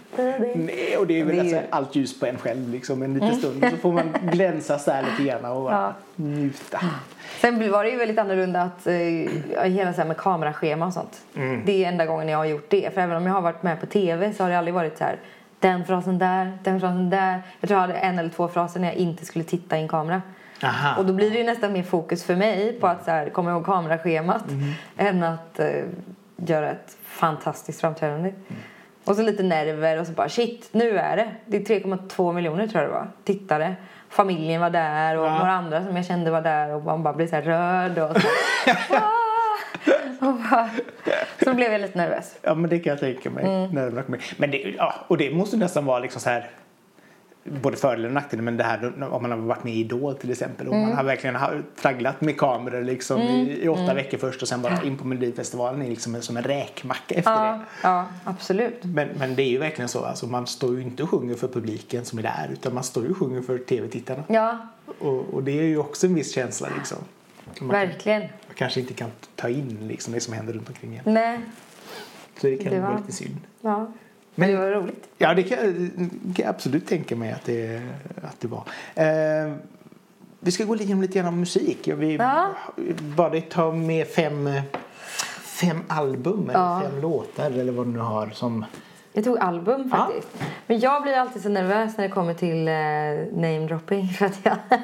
Nej, och det är väl Det är alltså ju- Mm. allt ljus på en själv liksom en liten stund. Så får man glänsa så här lite grann och bara Ja. njuta. Sen var det ju väldigt annorlunda att eh, hela så här med kameraschema och sånt. Mm. Det är enda gången jag har gjort det. För även om jag har varit med på tv så har det aldrig varit så här den frasen där, den frasen där. Jag tror jag hade en eller två fraser när jag inte skulle titta i en kamera. Aha. Och då blir det ju nästan mer fokus för mig på att så här, komma ihåg kameraschemat än att eh, göra ett fantastiskt framträdande. Och så lite nerver och så bara shit, nu är det. Det är 3,2 miljoner tror jag det var, tittare. Familjen var där och Ja. några andra som jag kände var där och man bara blev så här rörd och så. Bara, så blev jag lite nervös. Ja men det kan jag tänka mig. Mm. Nerverna. Men det, ja, och det måste nästan vara liksom så här både fördelar och nackdelar men det här om man har varit med i Idol till exempel och Mm. man har verkligen tragglat med kameror liksom i, i åtta veckor först och sen bara in på Melodifestivalen är liksom som en räkmacka efter Ja, det. ja, absolut. Men, men det är ju verkligen så, alltså man står ju inte och sjunger för publiken som är där utan man står ju och sjunger för tv-tittarna. Ja, Och, och det är ju också en viss känsla liksom. Man, verkligen. man kanske inte kan ta in liksom det som händer runt omkring en. Nej, Så det kan Det vara var- lite synd. ja. Men- det var roligt. Ja, det kan, kan jag absolut tänka mig att det, att det var. Eh, vi ska gå igenom lite grann om musik. Ja, vi Ja. bara ta med fem, fem album eller Ja. fem låtar eller vad du nu har som... Jag tog album Ja. faktiskt. Men jag blir alltid så nervös när det kommer till eh, name dropping. För att jag...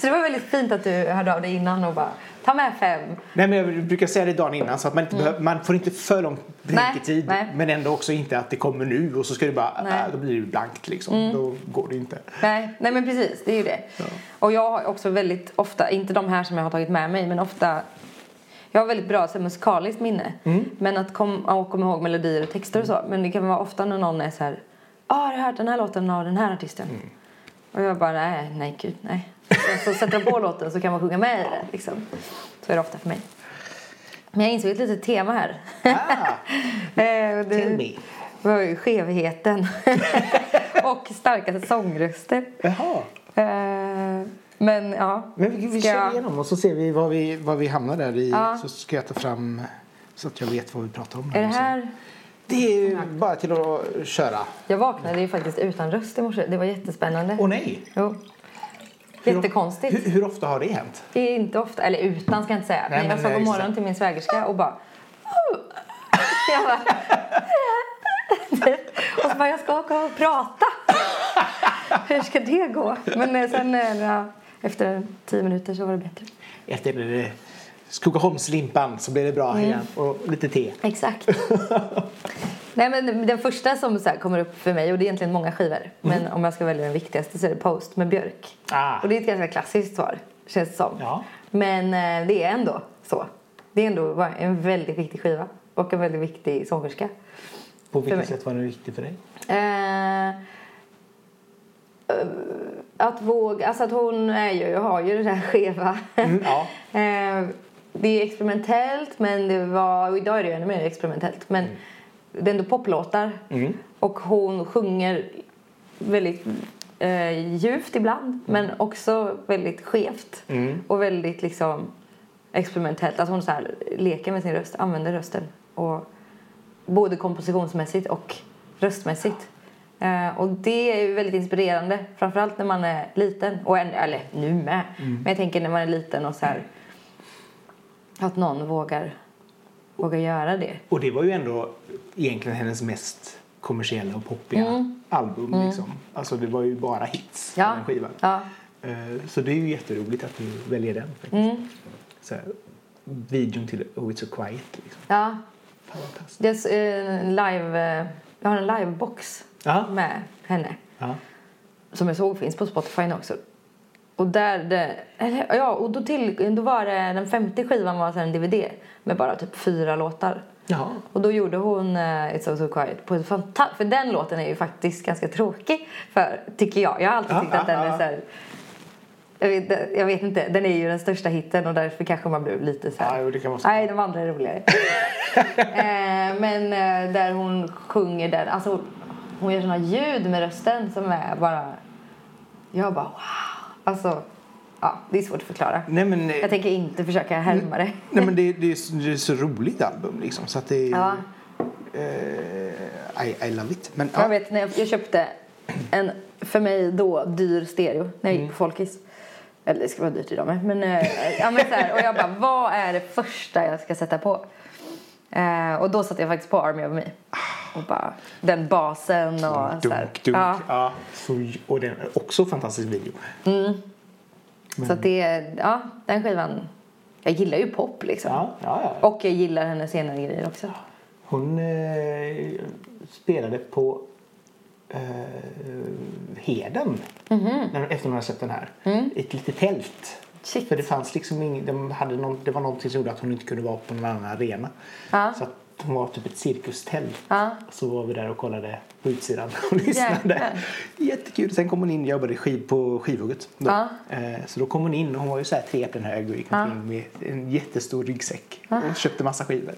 så det var väldigt fint att du hörde av dig innan och bara ta med fem. Nej, men jag brukar säga det dagen innan så att man, inte behöver, man får inte för lång betänketid men ändå också inte att det kommer nu och så ska du bara, äh, då blir det blankt liksom. Då går det inte. Nej, nej men precis, det är ju det. Och jag har också väldigt ofta, inte de här som jag har tagit med mig, men ofta jag har väldigt bra så här, musikaliskt minne. Men att kom, ja, komma ihåg melodier och texter och så. Men det kan vara ofta när någon är så här, ah, har du hört den här låten av den här artisten? Och jag bara, nej, nej gud, nej. Och så sätter jag på låten så kan man sjunga med i den liksom. Så är det ofta för mig. Men jag insåg ett litet tema här. Ah, Eh, det- var ju skevheten och starka sångröster. Jaha. Eh, men ja. Men vi, Ska kör igenom och så ser vi var vi, var vi hamnar där i. Ja. Så ska jag ta fram så att jag vet vad vi pratar om. Är det här... Det är ju bara till att köra. Jag vaknade ju faktiskt utan röst i morse. Det var jättespännande. Åh nej! Jo. Hur- Jättekonstigt. Hur, hur ofta har det hänt? Det är inte ofta, eller utan ska jag inte säga. Nej, men jag sa god morgon till min svägerska och bara... Jag bara... och så bara, jag ska åka och prata. Hur ska det gå? Men eh, sen eh, efter tio minuter så var det bättre. Efter Skogaholmslimpan så blir det bra Mm. igen. Och lite te. Exakt. Nej, men den första som så kommer upp för mig, och det är egentligen många skivor, men om jag ska välja den viktigaste så är det Post med Björk. Ah. Och det är ett ganska klassiskt svar, känns det som. Ja. Men eh, det är ändå så. Det är ändå en väldigt viktig skiva och en väldigt viktig sångerska. På vilket sätt var den viktig för dig? Eh, att våga, alltså att hon är ju, har ju det där skeva. Mm, ja. eh, det är experimentellt men det var, och idag är det ännu mer experimentellt. Men det är ändå poplåtar. Mm. Och hon sjunger väldigt eh, djupt ibland men också väldigt skevt. Mm. Och väldigt liksom experimentellt. Alltså hon så här, leker med sin röst, använder rösten. Och både kompositionsmässigt och röstmässigt. Eh, och det är ju väldigt inspirerande. Framförallt när man är liten. Och en, eller nu med. Men jag tänker när man är liten och så här. Att någon vågar, vågar göra det. Och det var ju ändå egentligen hennes mest kommersiella och poppiga album. Liksom. Alltså det var ju bara hits på Mm. Ja. den skivan. Ja. Eh, Så det är ju jätteroligt att du väljer den. Faktiskt. Mm. Så här, videon till Oh It's So Quiet. Liksom. Ja. Fantastiskt. Det är en live, eh, jag har en livebox med henne. Ja. som jag såg finns på Spotify också. Och där, det, eller, ja, och då, till, då var det, den femte skivan var en DVD med bara typ fyra låtar. Jaha. Och då gjorde hon uh, It's So So Quiet på ett fantastiskt, för den låten är ju faktiskt ganska tråkig för, tycker jag. Jag har alltid tyckt att ja, den är ja. så här, jag vet, jag vet inte, den är ju den största hitten och därför kanske man blev lite så här. Så. Nej, de andra är roligare. eh, men eh, där hon sjunger där, alltså hon gör såna ljud med rösten som är bara, jag bara wow. Alltså, ja, det är svårt att förklara. Nej men, eh, Jag tänker inte försöka härma det. nej, men det, det, är, så- det är så roligt album liksom. Så att det är... Ja. eh, I, I love it. Men, Jag ja. vet när jag, jag köpte en, för mig då, dyr stereo när jag gick på Folkis. Eller det ska vara dyrt idag med. Men, eh, ja, men så här, och jag bara, vad är det första jag ska sätta på? Eh, och då satte jag faktiskt på Army of Me. Och bara, den basen och så här. Dunk, dunk. Ja, Ja. så, och den är också fantastisk video. så att det, är- ja, den skivan. Jag gillar ju pop liksom. Ja, ja, ja. Och jag gillar hennes senare grejer också. Hon eh, spelade på eh, Heden när, efter hon hade släppt den här. I ett litet tält. Shit. För det fanns liksom ing, de hade någon, det var någonting som gjorde att hon inte kunde vara på någon annan arena. Ja. Så att hon var typ ett cirkustält. Ja. Så var vi där och kollade på utsidan och lyssnade. Jäklar. Jättekul. Sen kom hon in och jobbade skiv på skivhugget. Då. Ja. Eh, så då kom hon in och hon var ju så här tre äpplen hög och gick omkring med en jättestor ryggsäck och köpte massa skivor.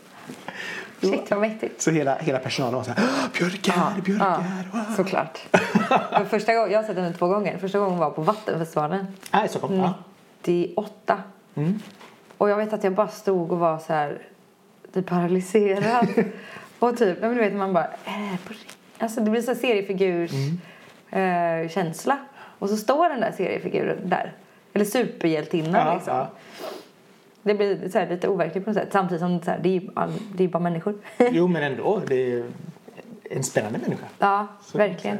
Shit vad mäktigt. Så hela, hela personalen var så här "Åh, Björk är här, Björk är Ja, här. wow." såklart. Första gången, jag har sett henne två gånger. Första gången var på Vattenfestivalen. Nej, Stockholm. Ja. 98. Mm. Och jag vet att jag bara stod och var så här typ paralyserad. och typ, men du vet man bara, är det på riktigt? Alltså det blir så här seriefigurs Mm. eh, känsla. Och så står den där seriefiguren där. Eller superhjältinnan Ja, liksom. ja. Det blir så här lite overkligt på något sätt. Samtidigt som så här, det, är all, det är bara människor. Jo, men ändå. Det är en spännande människa. ja, Så- verkligen.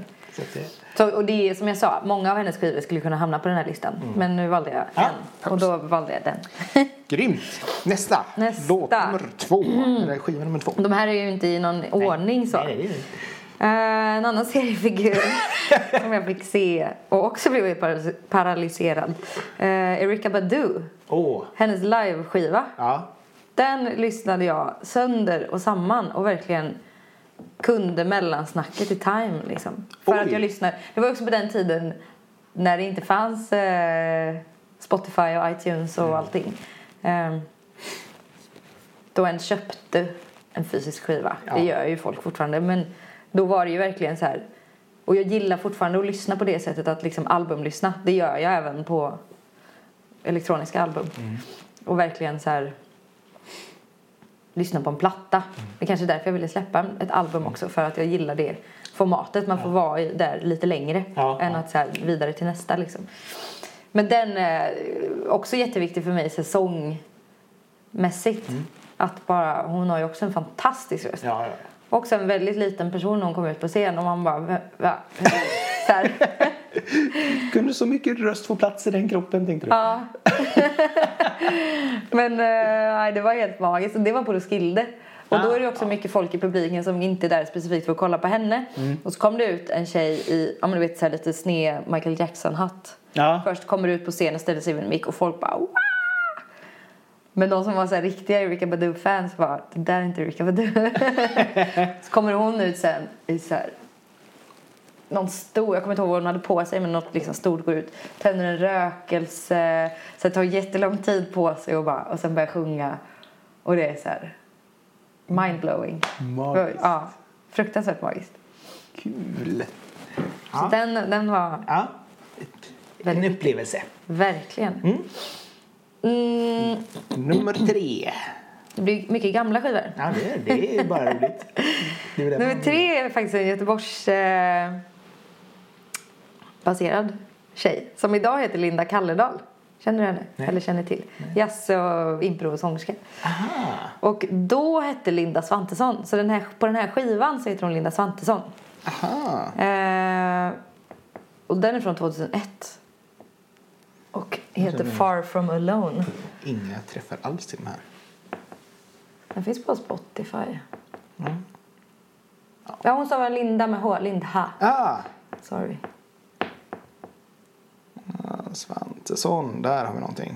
Så och det är som jag sa, många av hennes skivor skulle kunna hamna på den här listan. Men nu valde jag Mm. Ja, en. Och då valde jag den. grymt. Nästa. Nästa. Låt nummer två. Eller skiva nummer två. De här är ju inte i någon ordning så. Nej, nej, nej. Eh, en annan seriefigur som jag fick se och också blev paras- paralyserad. Uh, Erika Badu. Åh. Hennes liveskiva. Ja. Den lyssnade jag sönder och samman och verkligen kunde mellansnacket i time liksom. För Oj. att jag lyssnade. Det var också på den tiden när det inte fanns eh, Spotify och iTunes och Mm. allting. Eh, då en köpte en fysisk skiva. Ja. Det gör ju folk fortfarande. Men då var det ju verkligen så här. Och jag gillar fortfarande att lyssna på det sättet att liksom albumlyssna. Det gör jag även på elektroniska album. Mm. Och verkligen så här lyssna på en platta. Det är kanske är därför jag ville släppa ett album också. För att jag gillar det formatet. Man får vara där lite längre. Ja, än att så här vidare till nästa liksom. Men den är också jätteviktig för mig säsongmässigt. Att bara, hon har ju också en fantastisk röst. Ja, ja. Också en väldigt liten person när hon kom ut på scen och man bara, va? Så här. Kunde så mycket röst få plats i den kroppen tänkte du? Ja. Men eh, nej, det var helt magiskt. Det var på Roskilde. Och då är det också mycket folk i publiken som inte är där specifikt för att kolla på henne. Och så kom det ut en tjej i, ja men du vet så här lite sned Michael Jackson-hatt. Ja. Först kommer ut på scen och ställer sig vid en mick och folk bara wow! Men de som var så här riktiga Erika Badu-fans var det där är inte Erika Badu. så kommer hon ut sen i så här någon stor, jag kommer inte ihåg vad hon hade på sig men något liksom stort går ut. Tänder en rökelse, så det tar jättelång tid på sig och, bara, och sen börjar sjunga. Och det är så här mindblowing. Magiskt. Ja, fruktansvärt magiskt. Kul. Så Ja. den, den var Ja. En upplevelse. verkligen. Mm, Nummer tre. det blir mycket gamla skivor. Ja, det, är- det är bara roligt. Det är Nummer tre är faktiskt en Göteborgs eh, baserad tjej som idag heter Linda Kalledal. Känner du henne? Nej. Eller känner till? Jazz och impro-sångerska. Aha. Och då hette Linda Svantesson. Så den här, på den här skivan så heter hon Linda Svantesson. Aha. Eh, och den är från 2001. Och heter Far From Alone. Inga träffar alls till de här. Den finns på Spotify. Mm. Ja, hon sa Linda med H. Lindha. Ah, Sorry. Svantesson. Där har vi någonting.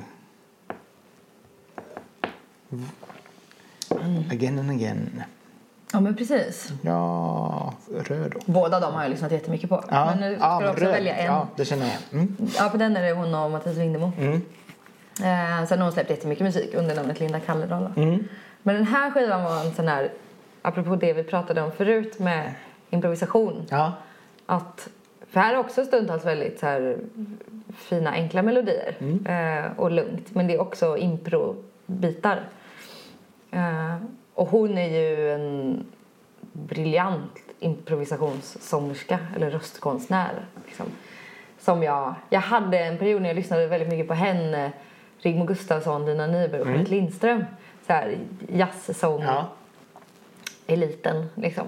Again and again. Ja, men precis. Ja, röd. Båda de har jag lyssnat jättemycket på. Ja, Men nu ska ja, du också röd. välja en. Ja, Ja. det känner jag. Mm. på den är det hon och Mattias Vindemo. Mm. Eh, sen har hon släppt jättemycket musik under namnet Linda Kalledal. Mm. Men den här skivan var en sån här, apropå det vi pratade om förut med improvisation. Ja. Att för här är också stundtals väldigt så här, fina enkla melodier eh, och lugnt. Men det är också improbitar. Eh, och hon är ju en briljant improvisationssångerska eller röstkonstnär. Liksom. Som jag, jag hade en period när jag lyssnade väldigt mycket på henne, Rigmor Gustafsson, Dina Nyberg och Jeanette Lindström. Så här jazzsång Ja. eliten liksom.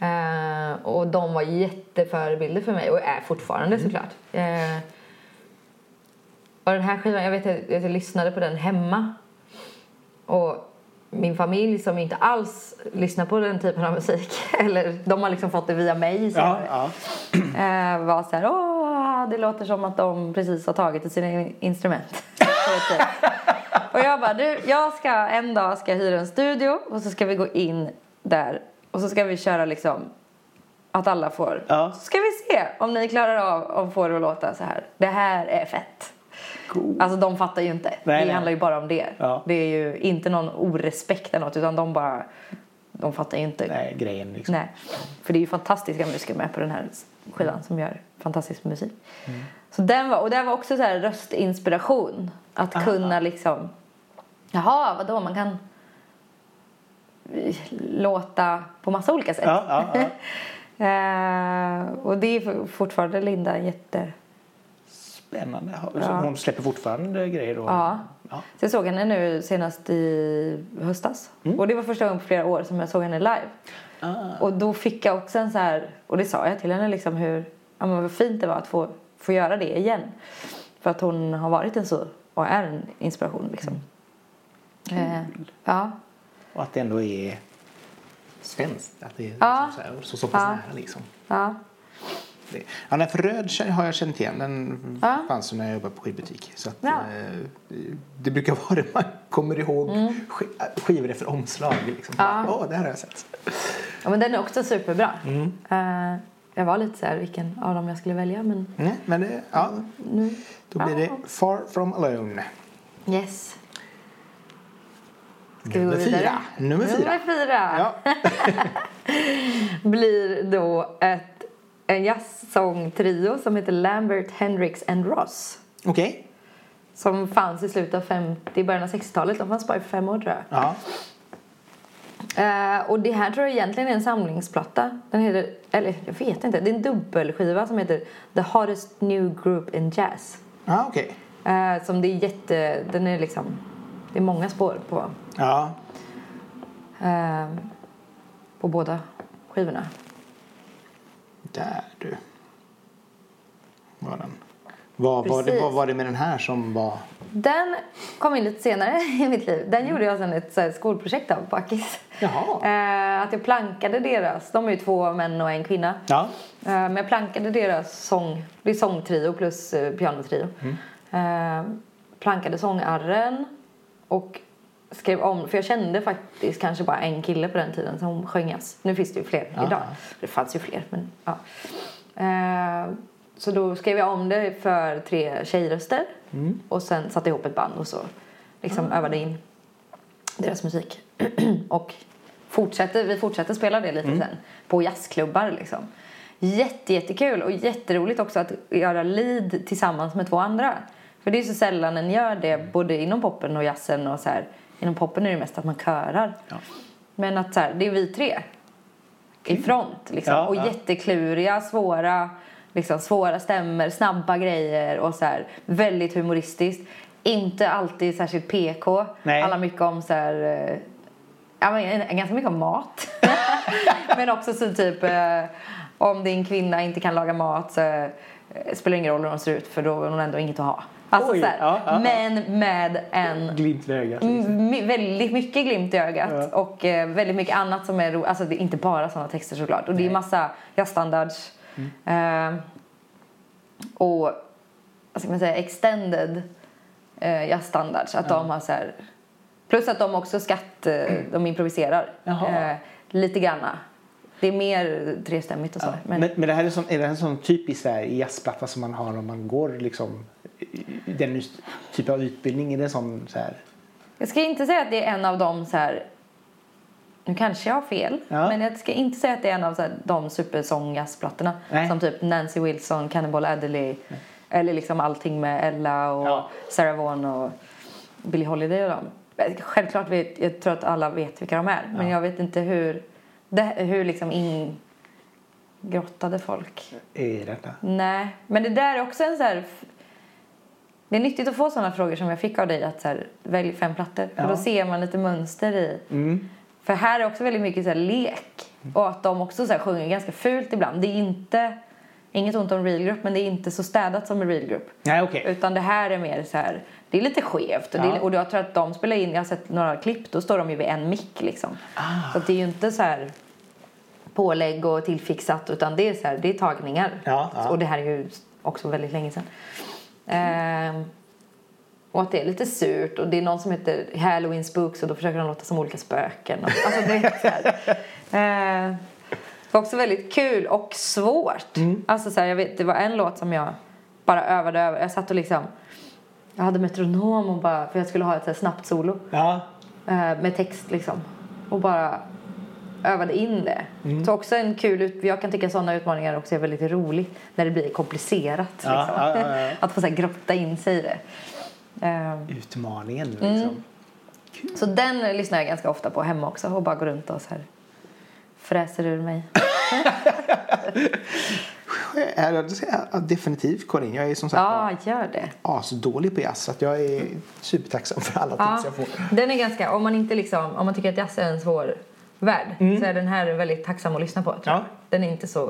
Eh, och de var jätteförebilder för mig och är fortfarande såklart. Eh, och den här skivan, jag vet att jag, jag lyssnade på den hemma. Och min familj som inte alls lyssnar på den typen av musik, eller de har liksom fått det via mig Ja, senare, ja. eh, var så här, åh, det låter som att de precis har tagit till sina instrument. Så och jag bara, du, jag ska en dag ska jag hyra en studio och så ska vi gå in där och så ska vi köra liksom att alla får. Ja. Så ska vi se om ni klarar av att få det att låta så här. Det här är fett. Cool. Alltså de fattar ju inte. Nej, det nej. handlar ju bara om det. Ja. Det är ju inte någon orespekt eller något utan de bara, de fattar ju inte. Nej, grejen liksom. Nej. För det är ju fantastiska musiker med på den här skivan som gör fantastisk musik. Mm. Så den var, och det var också så här röstinspiration. Att Aha. kunna liksom, jaha vadå man kan låta på massa olika sätt. Ja, ja, ja. Eh, och det är fortfarande Linda jätte... Spännande. Hon släpper fortfarande grejer då? Ja. Så jag såg henne nu senast i höstas. Och det var första gången på flera år som jag såg henne live. Ah. Och då fick jag också en så här, och det sa jag till henne liksom hur, ja men vad fint det var att få, få göra det igen. För att hon har varit en så, och är en inspiration liksom. Eh, ja. Och att det ändå är svenskt. Att det är Ja. liksom så, här, så, så pass Ja. nära liksom. Ja. Det. Ja, nej, för röd har jag känt igen. Den Ja. fanns ju när jag jobbade på skivbutik. Så att, Ja. eh, det brukar vara det man kommer ihåg sk- skivor efter omslag. Liksom. Mm. Ja. Åh, det här har jag sett. ja men den är också superbra. Mm. Eh, jag var lite så här vilken av dem jag skulle välja men Nej, men det, ja, nu, då blir det Far From Alone. yes. Ska vi gå Nummer vidare? fyra. Nummer fyra. Nummer fyra. Ja. blir då ett, en jazzsångtrio som heter Lambert, Hendrix and Ross. Okej. Som fanns i slutet av 50, början av 60-talet. De fanns bara i fem år tror jag. Ja. Eh, och det här tror jag egentligen är en samlingsplatta. Den heter, eller jag vet inte, det är en dubbelskiva som heter The Hottest New Group in Jazz. Ja, okej. Eh, som det är jätte, den är liksom, det är många spår på, Ja. eh, på båda skivorna. Där du. Var den. Vad var, det, vad var det med den här som var... Den kom in lite senare i mitt liv. Den gjorde jag sen ett så skolprojekt av på Akis. Eh, att jag plankade deras, de är ju två män och en kvinna. Ja. Eh, men jag plankade deras sång, det är sångtrio plus eh, pianotrio. Eh, plankade sångarren och skrev om, för jag kände faktiskt kanske bara en kille på den tiden som sjöng jazz. Nu finns det ju fler Ja. idag. Det fanns ju fler men ja. Eh, så då skrev jag om det för tre tjejröster och sen satte ihop ett band och så liksom övade in deras musik. och fortsätter, vi fortsätter spela det lite sen på jazzklubbar liksom. Jätte, jättekul och jätteroligt också att göra lead tillsammans med två andra. För det är så sällan en gör det både inom poppen och jazzen och så här. Inom poppen är det mest att man körar. Ja. Men att så här, det är vi tre i front liksom. Ja, och ja. jättekluriga, svåra, liksom, svåra stämmer, snabba grejer och så här, väldigt humoristiskt. Inte alltid särskilt PK. Nej. Alla mycket om så här, eh, ja, men, ganska mycket om mat. men också så typ eh, om din kvinna inte kan laga mat så eh, spelar det ingen roll hur hon ser ut för då är hon ändå inget att ha. Alltså, Oj, så här, ja, ja. Men med en Glimt i ögat. Liksom. Väldigt mycket glimt i ögat Ja. och eh, väldigt mycket annat som är roligt. Alltså det är inte bara sådana texter såklart. Och det är massa jazzstandards. Mm. Eh, och vad ska man säga, extended eh, jazzstandards. Att de har så här, plus att de också skatt, eh, de improviserar eh, lite granna. Det är mer trestämmigt och så. Men, Men, men det här är, sån, är det en sån typisk jazzplatta som man har om man går liksom den typen av utbildning? Är det sån så här? Jag ska inte säga att det är en av de så här nu kanske jag har fel, Ja. men jag ska inte säga att det är en av så här, de supersång-jazzplattorna. Nej. Som typ Nancy Wilson, Cannibal Adderley, eller liksom allting med Ella och Ja. Sarah Vaughan och Billie Holiday och dem. Självklart vet, jag tror att alla vet vilka de är, men jag vet inte hur, det, hur liksom ingrottade folk I detta. Nej, men det där är också en så här... Det är nyttigt att få sådana frågor som jag fick av dig. Att så här, välj fem plattor. För Ja. då ser man lite mönster i. Mm. För här är också väldigt mycket så här lek. Och att de också så här sjunger ganska fult ibland. Det är inte... Inget ont om real group, men det är inte så städat som en real group. Nej, okej. Utan det här är mer så här... Det är lite skevt. Och, det Ja. är, och jag tror att de spelar in... Jag har sett några klipp. Då står de ju vid en mick liksom. Ah. Så att det är ju inte så här pålägg och tillfixat. Utan det är så här, det är tagningar. Ja, ja. Och det här är ju också väldigt länge sedan. Ehm, och att det är lite surt och det är någon som heter Halloween Spooks och då försöker de låta som olika spöken. Och, alltså det är så här. Ehm, det var också väldigt kul och svårt. Mm. Alltså så här, jag vet, det var en låt som jag bara övade över. Jag satt och liksom jag hade metronom och bara, för jag skulle ha ett så snabbt solo Ja. eh, med text liksom. Och bara övade in det. Mm. Så också en kul ut, jag kan tycka sådana utmaningar också är väldigt roligt när det blir komplicerat. Ja, liksom. ja, ja. Att få så här, grotta in sig i det. Eh, Utmaningen Mm. liksom. så den lyssnar jag ganska ofta på hemma också och bara går runt och så här fräser ur mig. Definitivt Karin. Jag är som sagt Ja, gör det. asdålig på jazz. Så jag är supertacksam för alla Ja, tips jag får. den är ganska, om man inte liksom, om man tycker att jazz är en svår värld så är den här väldigt tacksam att lyssna på. Mm. Ja. Den är inte så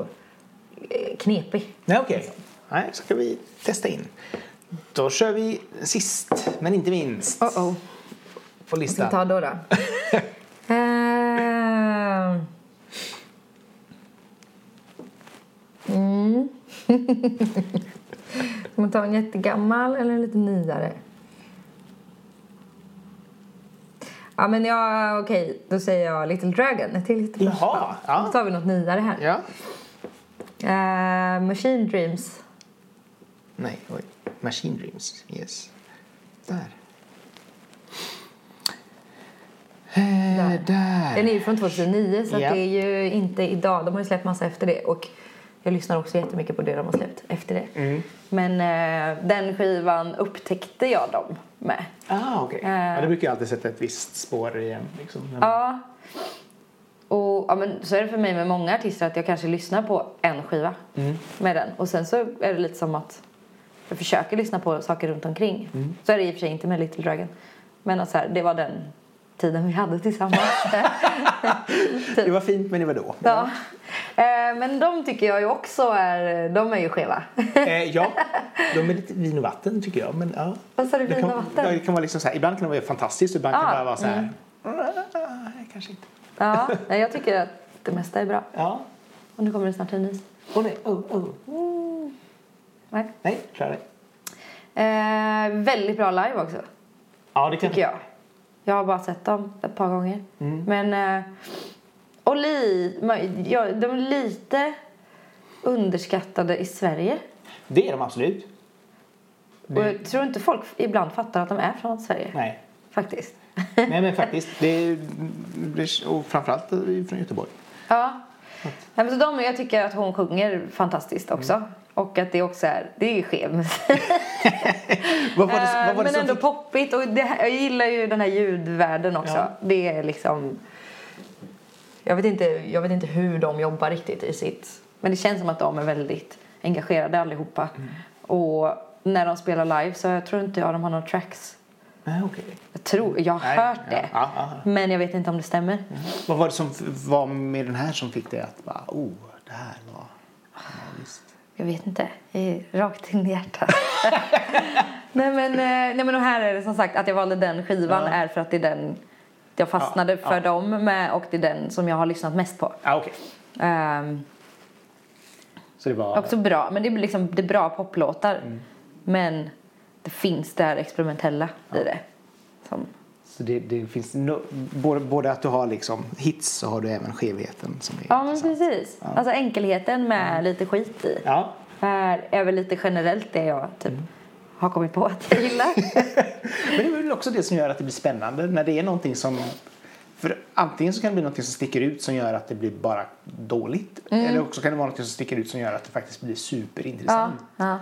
eh, knepig. Nej, okej. Nej, så ska vi testa in. Då kör vi sist, men inte minst, Oh oh. på Vad ska vi listan. ta då? då? Ehm. mm. Ska man ta en jättegammal eller en lite nyare? Ja, men ja, okej. Då säger jag Little Dragon. Ett till lite Jaha, ja. Då tar vi något nyare här. Ja. Eh, Machine Dreams. Nej, oj. Machine Dreams. Yes. Där. Eh, där. Den är ju från 2009 så Ja. det är ju inte idag. De har ju släppt massa efter det. Och jag lyssnar också jättemycket på det de har släppt efter det. Mm. Men eh, den skivan upptäckte jag dem med. Ah, okej. Eh. Ja, det brukar ju alltid sätta ett visst spår igen. Liksom. Men- Ja. Och ja, men så är det för mig med många artister att jag kanske lyssnar på en skiva Mm. med den. Och sen så är det lite som att jag försöker lyssna på saker runt omkring. Mm. Så är det i och för sig inte med Little Dragon. Men att så här, det var den tiden vi hade tillsammans. Det var fint, men det var då. Ja. Eh, Men de tycker jag ju också är, de är ju skeva. Eh, ja, de är lite vin och vatten tycker jag. Men, ja. Vad sa du, Det vin kan, och vatten? Ja, det kan vara liksom så här, ibland kan det vara fantastiskt, ibland kan Ah, det bara vara så här. "Ah, kanske inte. Ja, jag tycker att det mesta är bra. Ja. Och nu kommer det snart en nys. Åh nej, oh, oh. Nej. Nej, kör det. Eh, väldigt bra live också, Ja, det kan tycker jag. Jag har bara sett dem ett par gånger. Mm. Men... Eh, och li, ja, de är lite underskattade i Sverige. Det är de absolut. Och jag tror inte folk ibland fattar att de är från Sverige. Nej. Faktiskt. Nej, men faktiskt. Det är, och framförallt från Göteborg. Ja. Nej, men så de, jag tycker att hon sjunger fantastiskt också. Mm. Och att det också är, det är ju skev musik. Vad var det, vad Eh, var det men som ändå fick... poppigt. Och det, jag gillar ju den här ljudvärlden också. Ja. Det är liksom... Jag vet, inte, jag vet inte hur de jobbar riktigt i sitt... Men det känns som att de är väldigt engagerade allihopa. Mm. Och när de spelar live så jag tror inte jag de har några tracks. Nej, okej. Jag tror, jag har Nej, hört ja, det. ja, ja. Men jag vet inte om det stämmer. Vad var det som var med den här som fick dig att bara, oh, det här var... Ja, visst. Jag vet inte. Rakt in i hjärtat. nej, men, eh, nej men och här är det som sagt att jag valde den skivan är för att det är den jag fastnade för dem med och det är den som jag har lyssnat mest på. Ja, okej. Ehm, Så det var... också bra, men det är liksom det är bra poplåtar. Mm. Men det finns det här experimentella i det. Som, Så det, det finns no, både, både att du har liksom hits så har du även skevheten som är ja men precis. Alltså enkelheten med lite skit i. Ja. Är, är väl lite generellt det jag typ Mm. har kommit på att jag gillar. Men det är väl också det som gör att det blir spännande när det är någonting som För antingen så kan det bli något som sticker ut som gör att det blir bara dåligt. Mm. Eller också kan det vara något som sticker ut som gör att det faktiskt blir superintressant. Ja, Eh,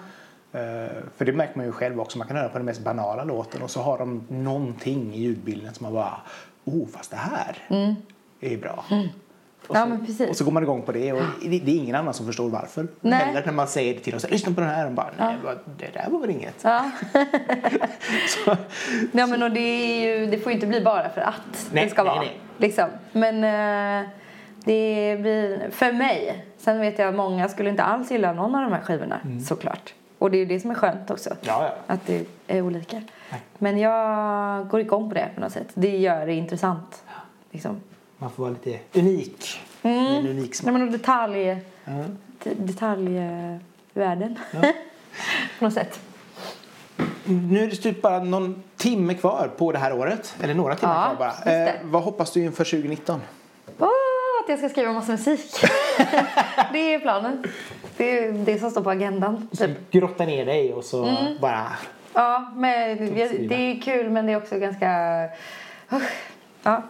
för det märker man ju själv också. Man kan höra på den mest banala låten och så har de någonting i ljudbilden som man bara Oh, fast det här är bra. Och, Mm. Ja, så, precis. och så går man igång på det och det, det är ingen annan som förstår varför. Nej. Eller när man säger det till här, lyssna på den här och bara, nej vad- det där var väl inget. ja. Så, Ja, men och det, ju, det får ju inte bli bara för att Nej, det ska nej, vara. Liksom. Men eh, det blir, för mig, sen vet jag att många skulle inte alls gilla någon av de här skivorna Mm. såklart. Och det är ju det som är skönt också. Ja, ja. Att det är olika. Nej. Men jag går igång på det på något sätt. Det gör det intressant. Liksom. man får vara lite unik. Med en unik Nej, smak. men och detalj, Ja. de- detaljvärlden. på något sätt. Nu är det typ bara någon timme kvar på det här året. Eller några timmar Ja, kvar bara. Eh, vad hoppas du inför 2019? Åh, att jag ska skriva massa musik. det är planen. Det är det som står på agendan. Typ. Grotta ner dig och så Mm. bara... Ja, men det är kul men det är också ganska... Ja,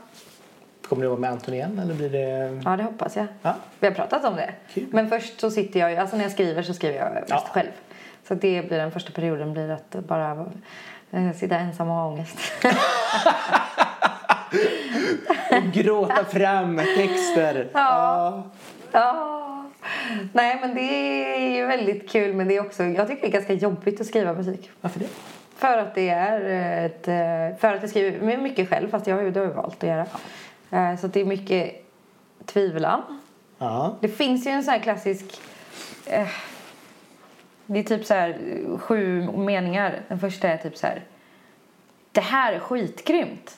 Kommer du vara med Anton igen eller blir det... ja, det hoppas jag. Ja. Vi har pratat om det. Kul. Men först så sitter jag alltså när jag skriver så skriver jag mest Ja. själv. Så det blir den första perioden blir att bara eh, sitta ensam och ha ångest. Och gråta fram texter. Ja. Ja. Nej men det är ju väldigt kul men det är också, jag tycker det är ganska jobbigt att skriva musik. Varför det? För att det är ett, eh, för att jag skriver mycket själv fast jag har ju, valt att göra. Eh, Så det är mycket tvivlan. Ja. Det finns ju en sån här klassisk, eh, det är typ så här sju meningar. Den första är typ så här, det här är skitgrymt.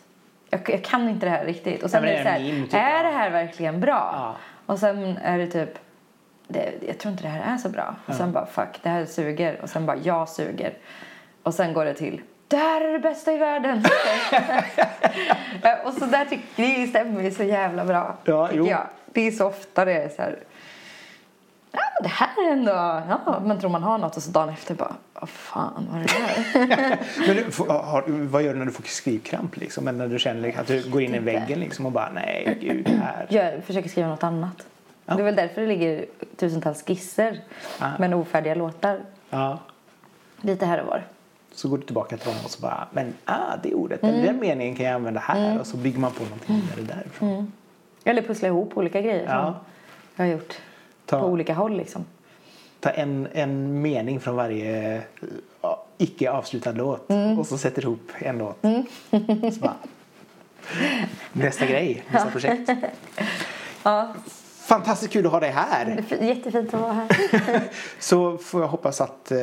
Jag, jag kan inte det här riktigt. Och sen Ja, är det så här, meme, typ. är det här verkligen bra? Ja. Och sen är det typ, det, jag tror inte det här är så bra. Och sen bara fuck, det här suger. Och sen bara jag suger. Och sen går det till, det här är det bästa i världen. Och så där tycker det stämmer ju så jävla bra. Ja, jo. jag. Det är så ofta det är så här. Ja, men det här är ändå... Ja, man tror man har något och så dagen efter bara... Vad fan var det där? Men du, har, vad gör du när du får skrivkramp liksom? Eller när du känner att du går in i Inte. väggen liksom och bara nej gud här. jag försöker skriva något annat. Ja. Det är väl därför det ligger tusentals skisser Ah. med ofärdiga låtar. Ja. Lite här och var. Så går du tillbaka till dem och så bara men ah det ordet, eller den meningen kan jag använda här och så bygger man på någonting vidare därifrån. Eller pussla ihop olika grejer Ja. som jag har gjort. Ta- På olika håll liksom. Ta en, en mening från varje ja, icke avslutad låt och så sätter ihop en låt. Så bara, nästa grej, nästa projekt. Ja, Fantastiskt kul att ha dig här. jättefint att vara här. Så får jag hoppas att eh,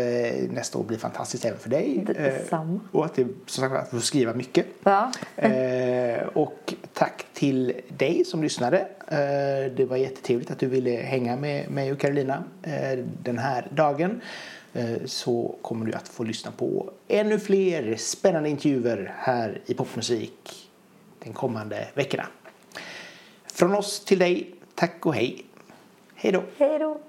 nästa år blir fantastiskt även för dig. Eh, Detsamma. och att det som sagt att du får skriva mycket. Ja. Eh, och tack till dig som lyssnade. Eh, det var jättetrevligt att du ville hänga med mig och Carolina eh, den här dagen. Eh, så kommer du att få lyssna på ännu fler spännande intervjuer här i Popmusik de kommande veckorna. Från oss till dig, tack och hej. Hej då! Hej då.